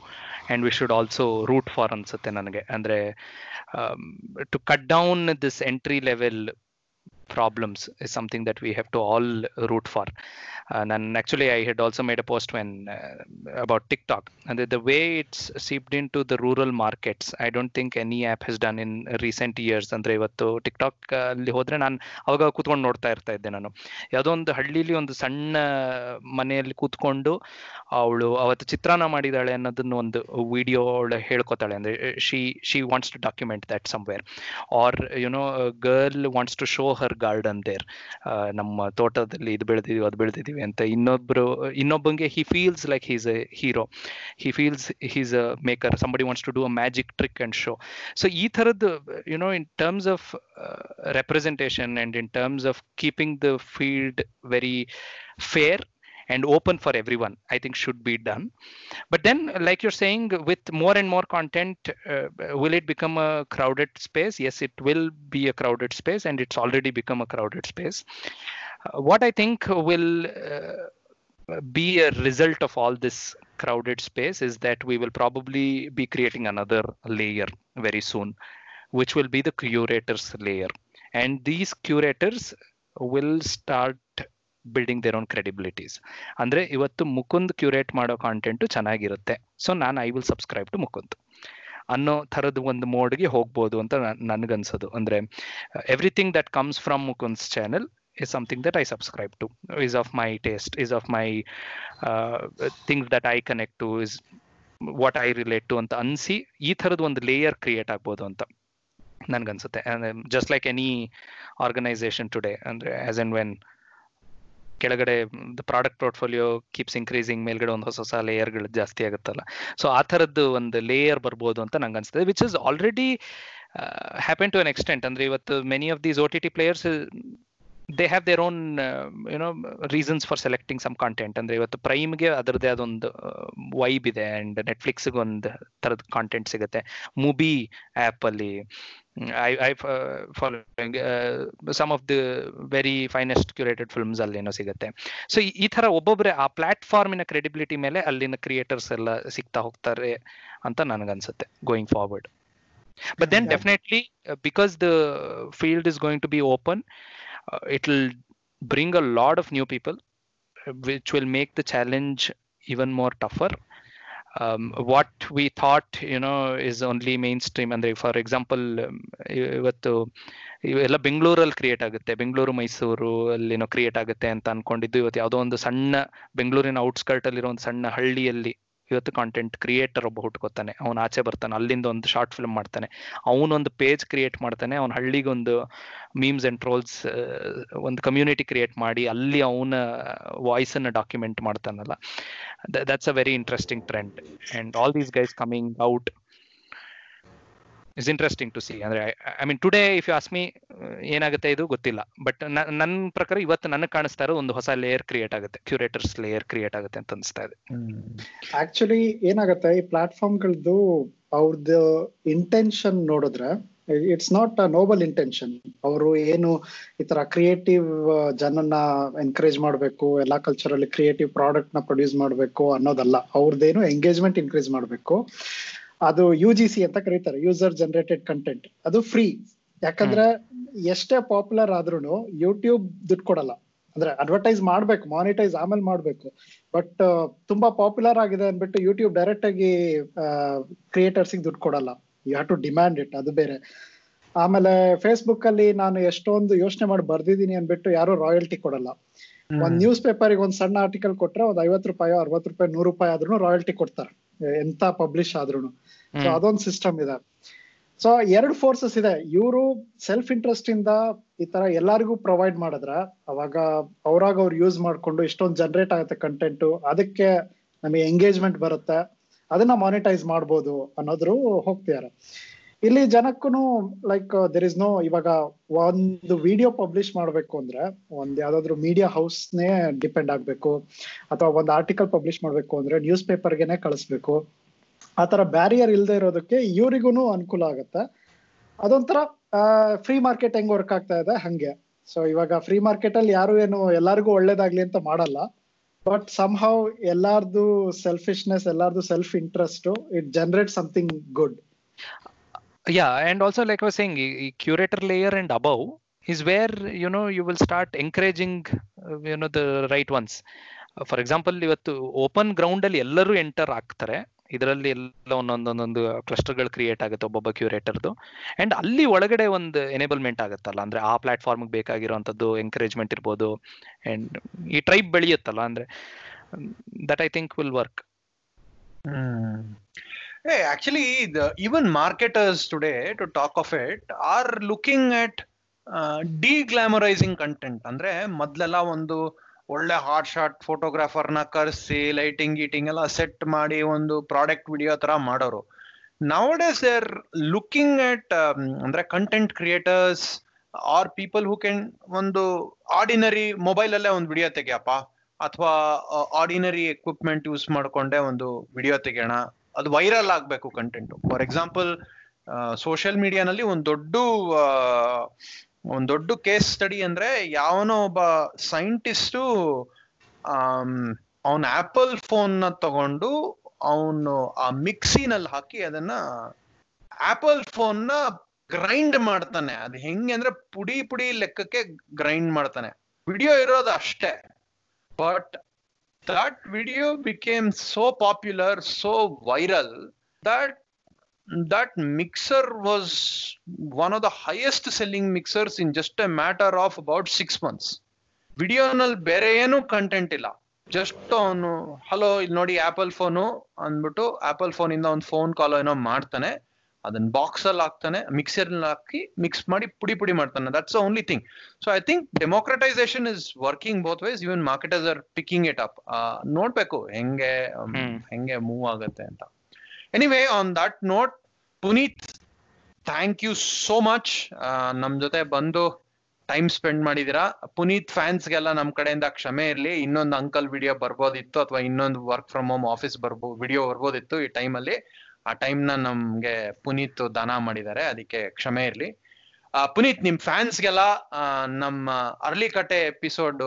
and we should also root for ಅನ್ಸುತ್ತೆ ನನಗೆ ಅಂದ್ರೆ to cut down this entry level problems is something that we have to all root for and, and actually i had also made a post when uh, about tiktok and the, the way it's seeped into the rural markets i don't think any app has done in recent years ಅಂದ್ರೆ ಇವತ್ತು TikTok ಅಲ್ಲಿ ಹೋದ್ರೆ ನಾನು ಅವಾಗ ಕೂತ್ಕೊಂಡು ನೋಡ್ತಾ ಇರ್ತಾ ಇದ್ದೆ ನಾನು ಯಾವುದೋ ಒಂದು ಹಳ್ಳಿಲಿ ಒಂದು ಸಣ್ಣ ಮನೆಯಲ್ಲಿ ಕೂತ್ಕೊಂಡು ಅವಳು ಅವತ್ತು ಚಿತ್ರಾನ್ನ ಮಾಡಿದಾಳೆ ಅನ್ನೋದನ್ನ ಒಂದು ವಿಡಿಯೋ ಅವಳು ಹೇಳ್ಕೊತಾಳೆ ಅಂದ್ರೆ she she wants to document that somewhere or you know girl wants to show her garden there ನಮ್ಮ ತೋಟದಲ್ಲಿ ಇದು ಬೆಳೆದಿದೀವಿ, ಅದು ಬೆಳೆದಿದೀವಿ ಅಂತ ಇನ್ನೊಬ್ರು, ಇನ್ನೊಬ್ಬಂಗೆ he feels like he's a hero he feels he's a maker somebody wants to do a magic trick and show so ಈ ಥರದ್ದು you know in terms of representation and in terms of keeping the field very fair and open for everyone i think should be done. But then like you're saying with more and more content uh, will it become a crowded space? Yes it will be a crowded space and it's already become a crowded space. Uh, what i think will uh, be a result of all this crowded space is that we will probably be creating another layer very soon which will be the curators layer. And these curators will start building their own credibilities ಅಂದ್ರೆ ಇವತ್ತು Mukund curate ಮಾಡೋ content ಚೆನ್ನಾಗಿರುತ್ತೆ. So ನಾನು I will subscribe to Mukund. ಅನ್ನೋ ಥರದ ಒಂದು ಮೋಡ್ಗೆ ಹೋಗ್ಬೋದು ಅಂತ ನನಗನ್ಸೋದು. ಅಂದ್ರೆ everything that comes from Mukund's channel is something that I subscribe to, is of my taste, is of my uh, things that I connect to, is what I relate to ಅಂತ ಅನ್ಸಿ ಈ ಥರದ ಒಂದು ಲೇಯರ್ ಕ್ರಿಯೇಟ್ ಆಗ್ಬೋದು ಅಂತ ನನ್ಗನ್ಸುತ್ತೆ. Just like any organisation today ಅಂದ್ರೆ as and when ಕೆಳಗಡೆ product portfolio keeps increasing ಮೇಲ್ಗಡೆ ಒಂದು ಹೊಸ ಹೊಸ ಲೇಯರ್ಗಳು ಜಾಸ್ತಿ ಆಗುತ್ತಲ್ಲ. ಸೊ ಆ ಥರದ್ದು ಒಂದು ಲೇಯರ್ ಬರ್ಬೋದು ಅಂತ ನಂಗೆ ಅನ್ಸುತ್ತೆ. Which is already happen to an extent ಅಂದ್ರೆ ಇವತ್ತು many of these O T T players they have their own you know reasons for selecting some content ಅಂದ್ರೆ ಇವತ್ತು ಪ್ರೈಮ್ಗೆ ಅದರದ್ದೇ ಅದೊಂದು ವೈಬ್ ಇದೆ ಅಂಡ್ ನೆಟ್ಫ್ಲಿಕ್ಸ್ಗೆ ಒಂದು ಥರದ ಕಾಂಟೆಂಟ್ ಸಿಗುತ್ತೆ. ಮೂಬಿ ಆ್ಯಪಲ್ಲಿ I I following some of the very finest curated films ಅಲ್ಲೇನೋ ಸಿಗುತ್ತೆ. ಸೊ ಈ ಥರ ಒಬ್ಬೊಬ್ಬರೇ ಆ ಪ್ಲಾಟ್ಫಾರ್ಮಿನ ಕ್ರೆಡಿಬಿಲಿಟಿ ಮೇಲೆ ಅಲ್ಲಿನ ಕ್ರಿಯೇಟರ್ಸ್ ಎಲ್ಲ ಸಿಗ್ತಾ ಹೋಗ್ತಾರೆ ಅಂತ ನನಗನ್ಸುತ್ತೆ going forward but then definitely because the field is going to be open it will bring a lot of new people which will make the challenge even more tougher um, what we thought you know is only mainstream ಅಂದ್ರೆ for example ಇವತ್ತು ಇವೆಲ್ಲ ಬೆಂಗಳೂರಲ್ಲಿ create ಆಗುತ್ತೆ Bengaluru Mysuru ಅಲ್ಲಿನೋ create ಆಗುತ್ತೆ ಅಂತ ಅನ್ಕೊಂಡಿದ್ದು ಇವತ್ತು ಯಾವುದೋ ಒಂದು ಸಣ್ಣ ಬೆಂಗಳೂರಿನ ಔಟ್ಸ್ಕರ್ಟ್ ಅಲ್ಲಿರೋ ಒಂದು ಸಣ್ಣ ಹಳ್ಳಿಯಲ್ಲಿ ಇವತ್ತು ಕಾಂಟೆಂಟ್ ಕ್ರಿಯೇಟರ್ ಒಬ್ಬ ಹುಟ್ಕೋತಾನೆ. ಅವನು ಆಚೆ ಬರ್ತಾನೆ, ಅಲ್ಲಿಂದ ಒಂದು ಶಾರ್ಟ್ ಫಿಲ್ಮ್ ಮಾಡ್ತಾನೆ. ಅವನೊಂದು ಪೇಜ್ ಕ್ರಿಯೇಟ್ ಮಾಡ್ತಾನೆ, ಅವ್ನ ಹಳ್ಳಿಗೊಂದು ಮೀಮ್ಸ್ ಅಂಡ್ ಟ್ರೋಲ್ಸ್ ಒಂದು ಕಮ್ಯುನಿಟಿ ಕ್ರಿಯೇಟ್ ಮಾಡಿ, ಅಲ್ಲಿ ಅವನ ವಾಯ್ಸನ್ನು document ಮಾಡ್ತಾನಲ್ಲ. That's a very interesting trend and all these guys coming out is interesting to see ಅಂದ್ರೆ I mean today if you ask me ಏನಾಗುತ್ತೆ ಇದು ಗೊತ್ತಿಲ್ಲ. ಬಟ್ ನನ್ನ ಪ್ರಕಾರ ಇವತ್ತು ನನಗೆ ಕಾಣಿಸ್ತಾ ಇರೋ ಒಂದು ಹೊಸ ಲೇಯರ್ ಕ್ರಿಯೇಟ್ ಆಗುತ್ತೆ. ಕ್ಯೂರೇಟರ್ಸ್ ಲೇಯರ್ ಕ್ರಿಯೇಟ್ ಆಗುತ್ತೆ ಅಂತ ಅನಿಸ್ತಾ ಇದೆ. ಆಕ್ಚುಲಿ ಏನಾಗುತ್ತೆ, ಈ ಪ್ಲಾಟ್ಫಾರ್ಮ್ಗಳದ್ದು ಅವ್ರದ್ದು ಇಂಟೆನ್ಷನ್ ನೋಡಿದ್ರೆ it's not a noble intention ಅವರು ಏನು ಈ ತರ ಕ್ರಿಯೇಟಿವ್ ಜನನ್ನ ಎನ್ಕರೇಜ್ ಮಾಡಬೇಕು, ಎಲ್ಲಾ ಕಲ್ಚರಲ್ಲಿ ಕ್ರಿಯೇಟಿವ್ ಪ್ರಾಡಕ್ಟ್ನ ಪ್ರೊಡ್ಯೂಸ್ ಮಾಡಬೇಕು ಅನ್ನೋದಲ್ಲ. ಅವ್ರದ್ದೇನು ಎಂಗೇಜ್ಮೆಂಟ್ ಇನ್ಕ್ರೀಸ್ ಮಾಡಬೇಕು. ಅದು ಯು ಜಿ ಸಿ ಅಂತ ಕರೀತಾರೆ ಯೂಸರ್ ಜನರೇಟೆಡ್ ಕಂಟೆಂಟ್ ಅದು ಫ್ರೀ ಯಾಕಂದ್ರೆ ಎಷ್ಟೇ ಪಾಪ್ಯುಲರ್ ಆದ್ರೂ ಯೂಟ್ಯೂಬ್ ದುಡ್ಡು ಕೊಡಲ್ಲ. ಅಂದ್ರೆ ಅಡ್ವರ್ಟೈಸ್ ಮಾಡ್ಬೇಕು ಮಾನಿಟೈಸ್ ಆಮೇಲೆ ಮಾಡ್ಬೇಕು. ಬಟ್ ತುಂಬಾ ಪಾಪ್ಯುಲರ್ ಆಗಿದೆ ಅಂದ್ಬಿಟ್ಟು ಯೂಟ್ಯೂಬ್ ಡೈರೆಕ್ಟ್ ಆಗಿ ಕ್ರಿಯೇಟರ್ಸ್ ದುಡ್ಡು ಕೊಡಲ್ಲ. You have to demand it ಅದು ಬೇರೆ. ಆಮೇಲೆ ಫೇಸ್ಬುಕ್ ಅಲ್ಲಿ ನಾನು ಎಷ್ಟೊಂದು ಯೋಚನೆ ಮಾಡಿ ಬರ್ದಿದ್ದೀನಿ ಅನ್ಬಿಟ್ಟು ಯಾರು ರಾಯಲ್ಟಿ ಕೊಡಲ್ಲ. ಒಂದ್ ನ್ಯೂಸ್ ಪೇಪರ್ ಒಂದ್ ಸಣ್ಣ ಆರ್ಟಿಕಲ್ ಕೊಟ್ರೆ ಒಂದ್ ಐವತ್ ರೂಪಾಯಿ ಅರವತ್ ರೂಪಾಯಿ ನೂರು ರೂಪಾಯಿ ಆದ್ರೂ ರಾಯಲ್ಟಿ ಕೊಡ್ತಾರೆ. ಎಂತ ಪಬ್ಲಿಷ್ ಆದ್ರೂ ಸೊ ಅದೊಂದು ಸಿಸ್ಟಮ್ ಇದೆ. ಸೊ ಎರಡು ಫೋರ್ಸಸ್ ಇದೆ. ಇವರು ಸೆಲ್ಫ್ ಇಂಟ್ರೆಸ್ಟ್ ಇಂದ ಈ ತರ ಎಲ್ಲರಿಗೂ ಪ್ರೊವೈಡ್ ಮಾಡಿದ್ರ ಅವಾಗ ಅವ್ರಾಗ ಅವ್ರು ಯೂಸ್ ಮಾಡ್ಕೊಂಡು ಇಷ್ಟೊಂದು ಜನರೇಟ್ ಆಗುತ್ತೆ ಕಂಟೆಂಟ್ ಅದಕ್ಕೆ ನಮಗೆ ಎಂಗೇಜ್ಮೆಂಟ್ ಬರುತ್ತೆ. ಅದನ್ನ ಮಾನಿಟೈಸ್ ಮಾಡ್ಬೋದು ಅನ್ನೋದ್ರು ಹೋಗ್ತಿದ್ದಾರೆ ಇಲ್ಲಿ ಜನಕ್ಕೂ ಲೈಕ್ ದೆರ್ ಇಸ್ ನೋ ಇವಾಗ ಒಂದು ವಿಡಿಯೋ ಪಬ್ಲಿಷ್ ಮಾಡ್ಬೇಕು ಅಂದ್ರೆ ಒಂದ್ ಯಾವ್ದಾದ್ರು ಮೀಡಿಯಾ ಹೌಸ್ನೇ ಡಿಪೆಂಡ್ ಆಗ್ಬೇಕು. ಅಥವಾ ಒಂದ್ ಆರ್ಟಿಕಲ್ ಪಬ್ಲಿಷ್ ಮಾಡ್ಬೇಕು ಅಂದ್ರೆ ನ್ಯೂಸ್ ಪೇಪರ್ಗೆನೆ ಕಳಿಸ್ಬೇಕು ಆತರ ಬ್ಯಾರಿಯರ್ ಇಲ್ಲದೆ ಇರೋದಕ್ಕೆ ಇವ್ರಿಗೂ ಅನುಕೂಲ ಆಗುತ್ತೆ. ಅದೊಂಥರ ಫ್ರೀ ಮಾರ್ಕೆಟ್ ಹೆಂಗ್ ವರ್ಕ್ ಆಗ್ತಾ ಇದೆ? ಹಂಗೆ. ಸೊ ಇವಾಗ ಫ್ರೀ ಮಾರ್ಕೆಟ್ ಅಲ್ಲಿ ಯಾರು ಏನು, ಎಲ್ಲಾರ್ಗು ಒಳ್ಳೇದಾಗ್ಲಿ ಅಂತ ಮಾಡಲ್ಲ. ಬಟ್ ಸಮ್ ಹೌ ಎಲ್ಲಾರ್ದು ಸೆಲ್ಫಿಶ್ನೆಸ್ ಎಲ್ಲಾರ್ದು self interest it generate something good yeah and also like i was saying curator layer and above is where you know you will start encouraging uh, you know the right ones. For example ಇವತ್ತು open ground ಅಲ್ಲಿ ಎಲ್ಲರೂ enter ಆಗ್ತಾರೆ. ಇದರಲ್ಲಿ ಎಲ್ಲ ಒಂದೊಂದೊಂದೊಂದು ಕ್ಲಸ್ಟರ್ಗಳು create ಆಗುತ್ತೆ ಒಬ್ಬೊಬ್ಬ ಕ್ಯೂರೇಟರ್ದು and ಅಲ್ಲಿ ಒಳಗಡೆ ಒಂದು ಎನೇಬಲ್ಮೆಂಟ್ ಆಗುತ್ತಲ್ಲ. ಅಂದ್ರೆ ಆ ಪ್ಲಾಟ್ಫಾರ್ಮ್ಗೆ ಬೇಕಾಗಿರುವಂತದ್ದು ಎಂಕರೇಜ್ಮೆಂಟ್ ಇರ್ಬೋದು. ಅಂಡ್ ಈ ಟ್ರೈಬ್ ಬೆಳೆಯುತ್ತಲ್ಲ. ಅಂದ್ರೆ that I think will work Hey, actually, the even marketers today, to talk of it, are looking at deglamorising content ಅಂದ್ರೆ ಮೊದ್ಲೆಲ್ಲ ಒಂದು ಒಳ್ಳೆ ಹಾಟ್ ಶಾಟ್ ಫೋಟೋಗ್ರಾಫರ್ನ ಕರೆಸಿ ಲೈಟಿಂಗ್ ಗೀಟಿಂಗ್ ಎಲ್ಲ ಸೆಟ್ ಮಾಡಿ ಒಂದು ಪ್ರಾಡಕ್ಟ್ ವಿಡಿಯೋ ತರ ಮಾಡೋರು. Nowadays they are looking at ಅಂದ್ರೆ content creators are people who can ಒಂದು ಆರ್ಡಿನರಿ ಮೊಬೈಲ್ ಅಲ್ಲೇ ಒಂದು ವಿಡಿಯೋ ತೆಗಿಯಪ್ಪ. ಅಥವಾ ಆರ್ಡಿನರಿ ಎಕ್ವಿಪ್ಮೆಂಟ್ ಯೂಸ್ ಮಾಡ್ಕೊಂಡೆ ಒಂದು ವಿಡಿಯೋ ತೆಗೆಯೋಣ. ಅದು ವೈರಲ್ ಆಗ್ಬೇಕು ಕಂಟೆಂಟ್ ಫಾರ್ ಎಕ್ಸಾಂಪಲ್ ಸೋಷಿಯಲ್ ಮೀಡಿಯಾನಲ್ಲಿ ಒಂದು ದೊಡ್ಡ ಒಂದು ದೊಡ್ಡ ಕೇಸ್ ಸ್ಟಡಿ ಅಂದ್ರೆ ಯಾವನೋ ಒಬ್ಬ ಸೈಂಟಿಸ್ಟು ಅವನ ಆಪಲ್ ಫೋನ್ನ ತಗೊಂಡು ಅವನು ಆ ಮಿಕ್ಸಿನಲ್ಲಿ ಹಾಕಿ ಅದನ್ನ ಆಪಲ್ ಫೋನ್ನ ಗ್ರೈಂಡ್ ಮಾಡ್ತಾನೆ. ಅದು ಹೆಂಗೆ ಅಂದ್ರೆ ಪುಡಿ ಪುಡಿ ಲೆಕ್ಕಕ್ಕೆ ಗ್ರೈಂಡ್ ಮಾಡ್ತಾನೆ. ವಿಡಿಯೋ ಇರೋದು ಅಷ್ಟೇ. But that video became so popular so viral that that mixer was one of the highest selling mixers in just a matter of about six months. ವಿಡಿಯೋನಲ್ಲಿ ಬೇರೆ ಏನೂ ಕಂಟೆಂಟ್ ಇಲ್ಲ. ಜಸ್ಟ್ ಅವನು ಹಲೋ ಇಲ್ಲಿ ನೋಡಿ ಆಪಲ್ ಫೋನು ಅಂದ್ಬಿಟ್ಟು Apple ಫೋನಿಂದ ಒಂದು ಫೋನ್ ಕಾಲ್ ಏನೋ ಮಾಡ್ತಾನೆ. ಅದನ್ನ ಬಾಕ್ಸ್ ಅಲ್ಲಿ ಹಾಕ್ತಾನೆ ಮಿಕ್ಸರ್ ಹಾಕಿ ಮಿಕ್ಸ್ ಮಾಡಿ ಪುಡಿ ಪುಡಿ ಮಾಡ್ತಾನೆ. That's only thing so I think democratization is working both ways even marketers are picking it up ನೋಡ್ಬೇಕು ಹೆಂಗೆ ಹೆಂಗೆ ಮೂವ್ ಆಗುತ್ತೆ ಅಂತ. Anyway on that note Puneet thank you so much ನಮ್ ಜೊತೆ ಬಂದು ಟೈಮ್ ಸ್ಪೆಂಡ್ ಮಾಡಿದೀರಾ. ಪುನೀತ್ ಫ್ಯಾನ್ಸ್ಗೆಲ್ಲ ನಮ್ ಕಡೆಯಿಂದ ಕ್ಷಮೆ ಇರಲಿ. ಇನ್ನೊಂದು ಅಂಕಲ್ ವಿಡಿಯೋ ಬರ್ಬೋದಿತ್ತು ಅಥವಾ ಇನ್ನೊಂದು ವರ್ಕ್ ಫ್ರಮ್ ಹೋಮ್ ಆಫೀಸ್ ಬರ್ಬೋ ವಿಡಿಯೋ ಬರ್ಬೋದಿತ್ತು ಈ ಟೈಮಲ್ಲಿ ಆ ಟೈಮ್ನ ನಮ್ಗೆ ಪುನೀತ್ ದಾನ ಮಾಡಿದ್ದಾರೆ ಅದಕ್ಕೆ ಕ್ಷಮೆ ಇರ್ಲಿ. ಪುನೀತ್ ನಿಮ್ ಫ್ಯಾನ್ಸ್ಗೆಲ್ಲ ನಮ್ಮ ಅರ್ಲಿಕಟ್ಟೆ ಎಪಿಸೋಡ್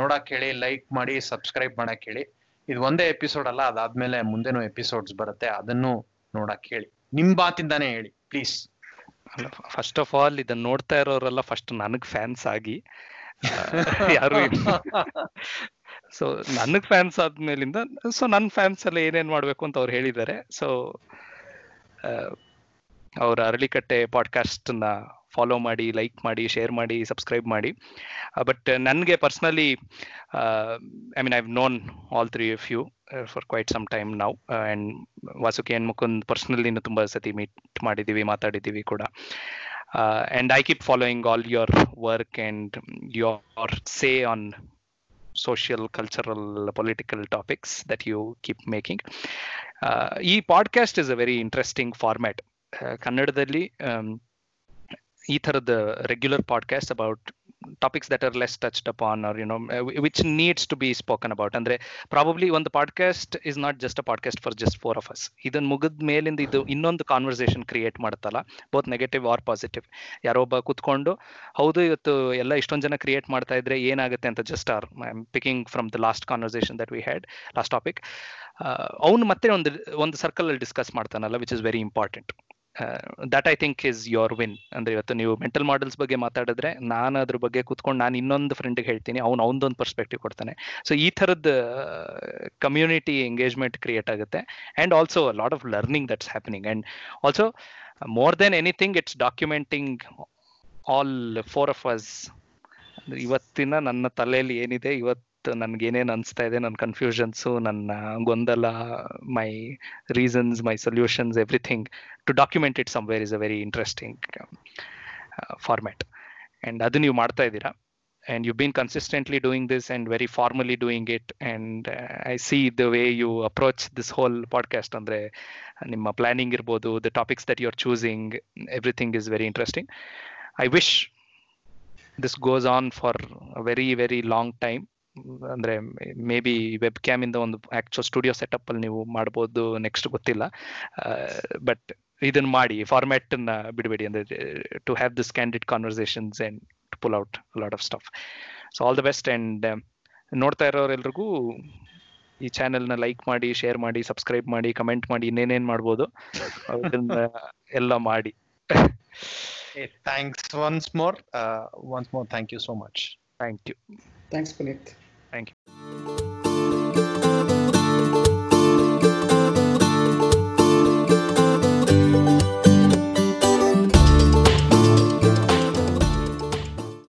ನೋಡಕ್ ಹೇಳಿ ಲೈಕ್ ಮಾಡಿ ಸಬ್ಸ್ಕ್ರೈಬ್ ಮಾಡಕ್ ಹೇಳಿ. ಇದು ಒಂದೇ ಎಪಿಸೋಡ್ ಅಲ್ಲ ಅದಾದ್ಮೇಲೆ ಮುಂದೆನೂ ಎಪಿಸೋಡ್ಸ್ ಬರುತ್ತೆ ಅದನ್ನು ನೋಡಕ್ ಹೇಳಿ. ನಿಮ್ ಮಾತಿಂದಾನೇ ಹೇಳಿ ಪ್ಲೀಸ್ ಫಸ್ಟ್ ಆಫ್ ಆಲ್ ಇದನ್ನ ನೋಡ್ತಾ ಇರೋರೆಲ್ಲ ಫಸ್ಟ್ ನನಗ್ ಫ್ಯಾನ್ಸ್ ಆಗಿ ಯಾರು ಸೊ ನನಗ್ ಫ್ಯಾನ್ಸ್ ಆದ್ಮೇಲಿಂದ ಸೊ ನನ್ನ ಫ್ಯಾನ್ಸ್ ಎಲ್ಲ ಏನೇನ್ ಮಾಡ್ಬೇಕು ಅಂತ ಅವ್ರು ಹೇಳಿದ್ದಾರೆ. ಸೊ ಅವ್ರ ಅರಳಿಕಟ್ಟೆ ಪಾಡ್ಕಾಸ್ಟ್ನ ಫಾಲೋ ಮಾಡಿ ಲೈಕ್ ಮಾಡಿ ಶೇರ್ ಮಾಡಿ ಸಬ್ಸ್ಕ್ರೈಬ್ ಮಾಡಿ. ಬಟ್ ನನಗೆ personally I mean I've known all three of you for quite some time ನಾವು and Vasuki and Mukund personally ತುಂಬ ಸತಿ ಮೀಟ್ ಮಾಡಿದ್ದೀವಿ ಮಾತಾಡಿದ್ದೀವಿ ಕೂಡ. And I keep following all your work and your say on social cultural political topics that you keep making uh, ಈ is is a very interesting format ಕನ್ನಡದಲ್ಲಿ ಈ ಥರದ regular podcast about topics that are less touched upon or you know which needs to be spoken about ಅಂದ್ರೆ probably ಒಂದು podcast is not just a podcast for just four of us ಇದನ್ನ ಮುಗಿದ ಮೇಲಿಂದ ಇದು ಇನ್ನೊಂದು ಕಾನ್ವರ್ಸೇಷನ್ ಕ್ರಿಯೇಟ್ ಮಾಡುತ್ತಲ್ಲ both negative or positive ಯಾರೋ ಒಬ್ಬ ಕುತ್ಕೊಂಡು ಹೌದು ಇವತ್ತು ಎಲ್ಲ ಇಷ್ಟೊಂದು ಜನ ಕ್ರಿಯೇಟ್ ಮಾಡ್ತಾ ಇದ್ರೆ ಏನಾಗುತ್ತೆ ಅಂತ just or I am picking from the last conversation that we had last topic ಅವ್ನು ಮತ್ತೆ ಒಂದು ಒಂದು ಸರ್ಕಲ್ ಅಲ್ಲಿ discuss ಮಾಡ್ತಾನಲ್ಲ which is very important that I think is your win ಅಂದ್ರೆ ಇವತ್ತು ನೀವು ಮೆಂಟಲ್ ಮಾಡೆಲ್ಸ್ ಬಗ್ಗೆ ಮಾತಾಡಿದ್ರೆ ನಾನು ಅದ್ರ ಬಗ್ಗೆ ಕೂತ್ಕೊಂಡು ನಾನು ಇನ್ನೊಂದು ಫ್ರೆಂಡ್ಗೆ ಹೇಳ್ತೀನಿ. ಅವ್ನು ಅವನದೊಂದು ಪರ್ಸ್ಪೆಕ್ಟಿವ್ ಕೊಡ್ತಾನೆ. ಸೊ ಈ ಥರದ ಕಮ್ಯುನಿಟಿ ಎಂಗೇಜ್ಮೆಂಟ್ ಕ್ರಿಯೇಟ್ ಆಗುತ್ತೆ. And also lot of learning that's happening and also more than anything it's documenting all four of us ಇವತ್ತಿನ ನನ್ನ ತಲೆಯಲ್ಲಿ ಏನಿದೆ? ಇವತ್ತು ನನ್ಗೆ ಏನೇನು ಅನಿಸ್ತಾ ಇದೆ ನನ್ನ ಕನ್ಫ್ಯೂಷನ್ಸು ನನ್ನ ಗೊಂದಲ my reasons my solutions everything to document it somewhere is a very interesting format and ಅದು ನೀವು ಮಾಡ್ತಾ ಇದ್ದೀರಾ? And you consistently doing this and very formally doing it and uh, i see the way you approach this whole podcast andre ನಿಮ್ಮ planning ಇರ್ಬೋದು the topics that you are choosing everything is very interesting I wish this goes on for very very long time ಅಂದ್ರೆ maybe webcam ಇಂದ ಒಂದು actual studio setup ಅಲ್ಲಿ ನೀವು ಮಾಡ್ಬೋದು next ಗೊತ್ತಿಲ್ಲ. But ಇದನ್ನ ಮಾಡಿ ಫಾರ್ಮ್ಯಾಟ್ ಅನ್ನ ಬಿಡಬೇಡಿ ಅಂದ್ರೆ to have this candid conversations and to pull out lot of stuff so all the best and ನೋಡ್ತಾ ಇರೋರೆಲ್ರಿಗೂ ಈ ಚಾನೆಲ್ನ ಲೈಕ್ ಮಾಡಿ ಶೇರ್ ಮಾಡಿ ಸಬ್ಸ್ಕ್ರೈಬ್ ಮಾಡಿ ಕಮೆಂಟ್ ಮಾಡಿ ಇನ್ನೇನೇನ್ ಮಾಡ್ಬೋದು ಅದನ್ನ ಎಲ್ಲ ಮಾಡಿ. Thanks once more once more thank you so much thank you thanks Puneet Thank you.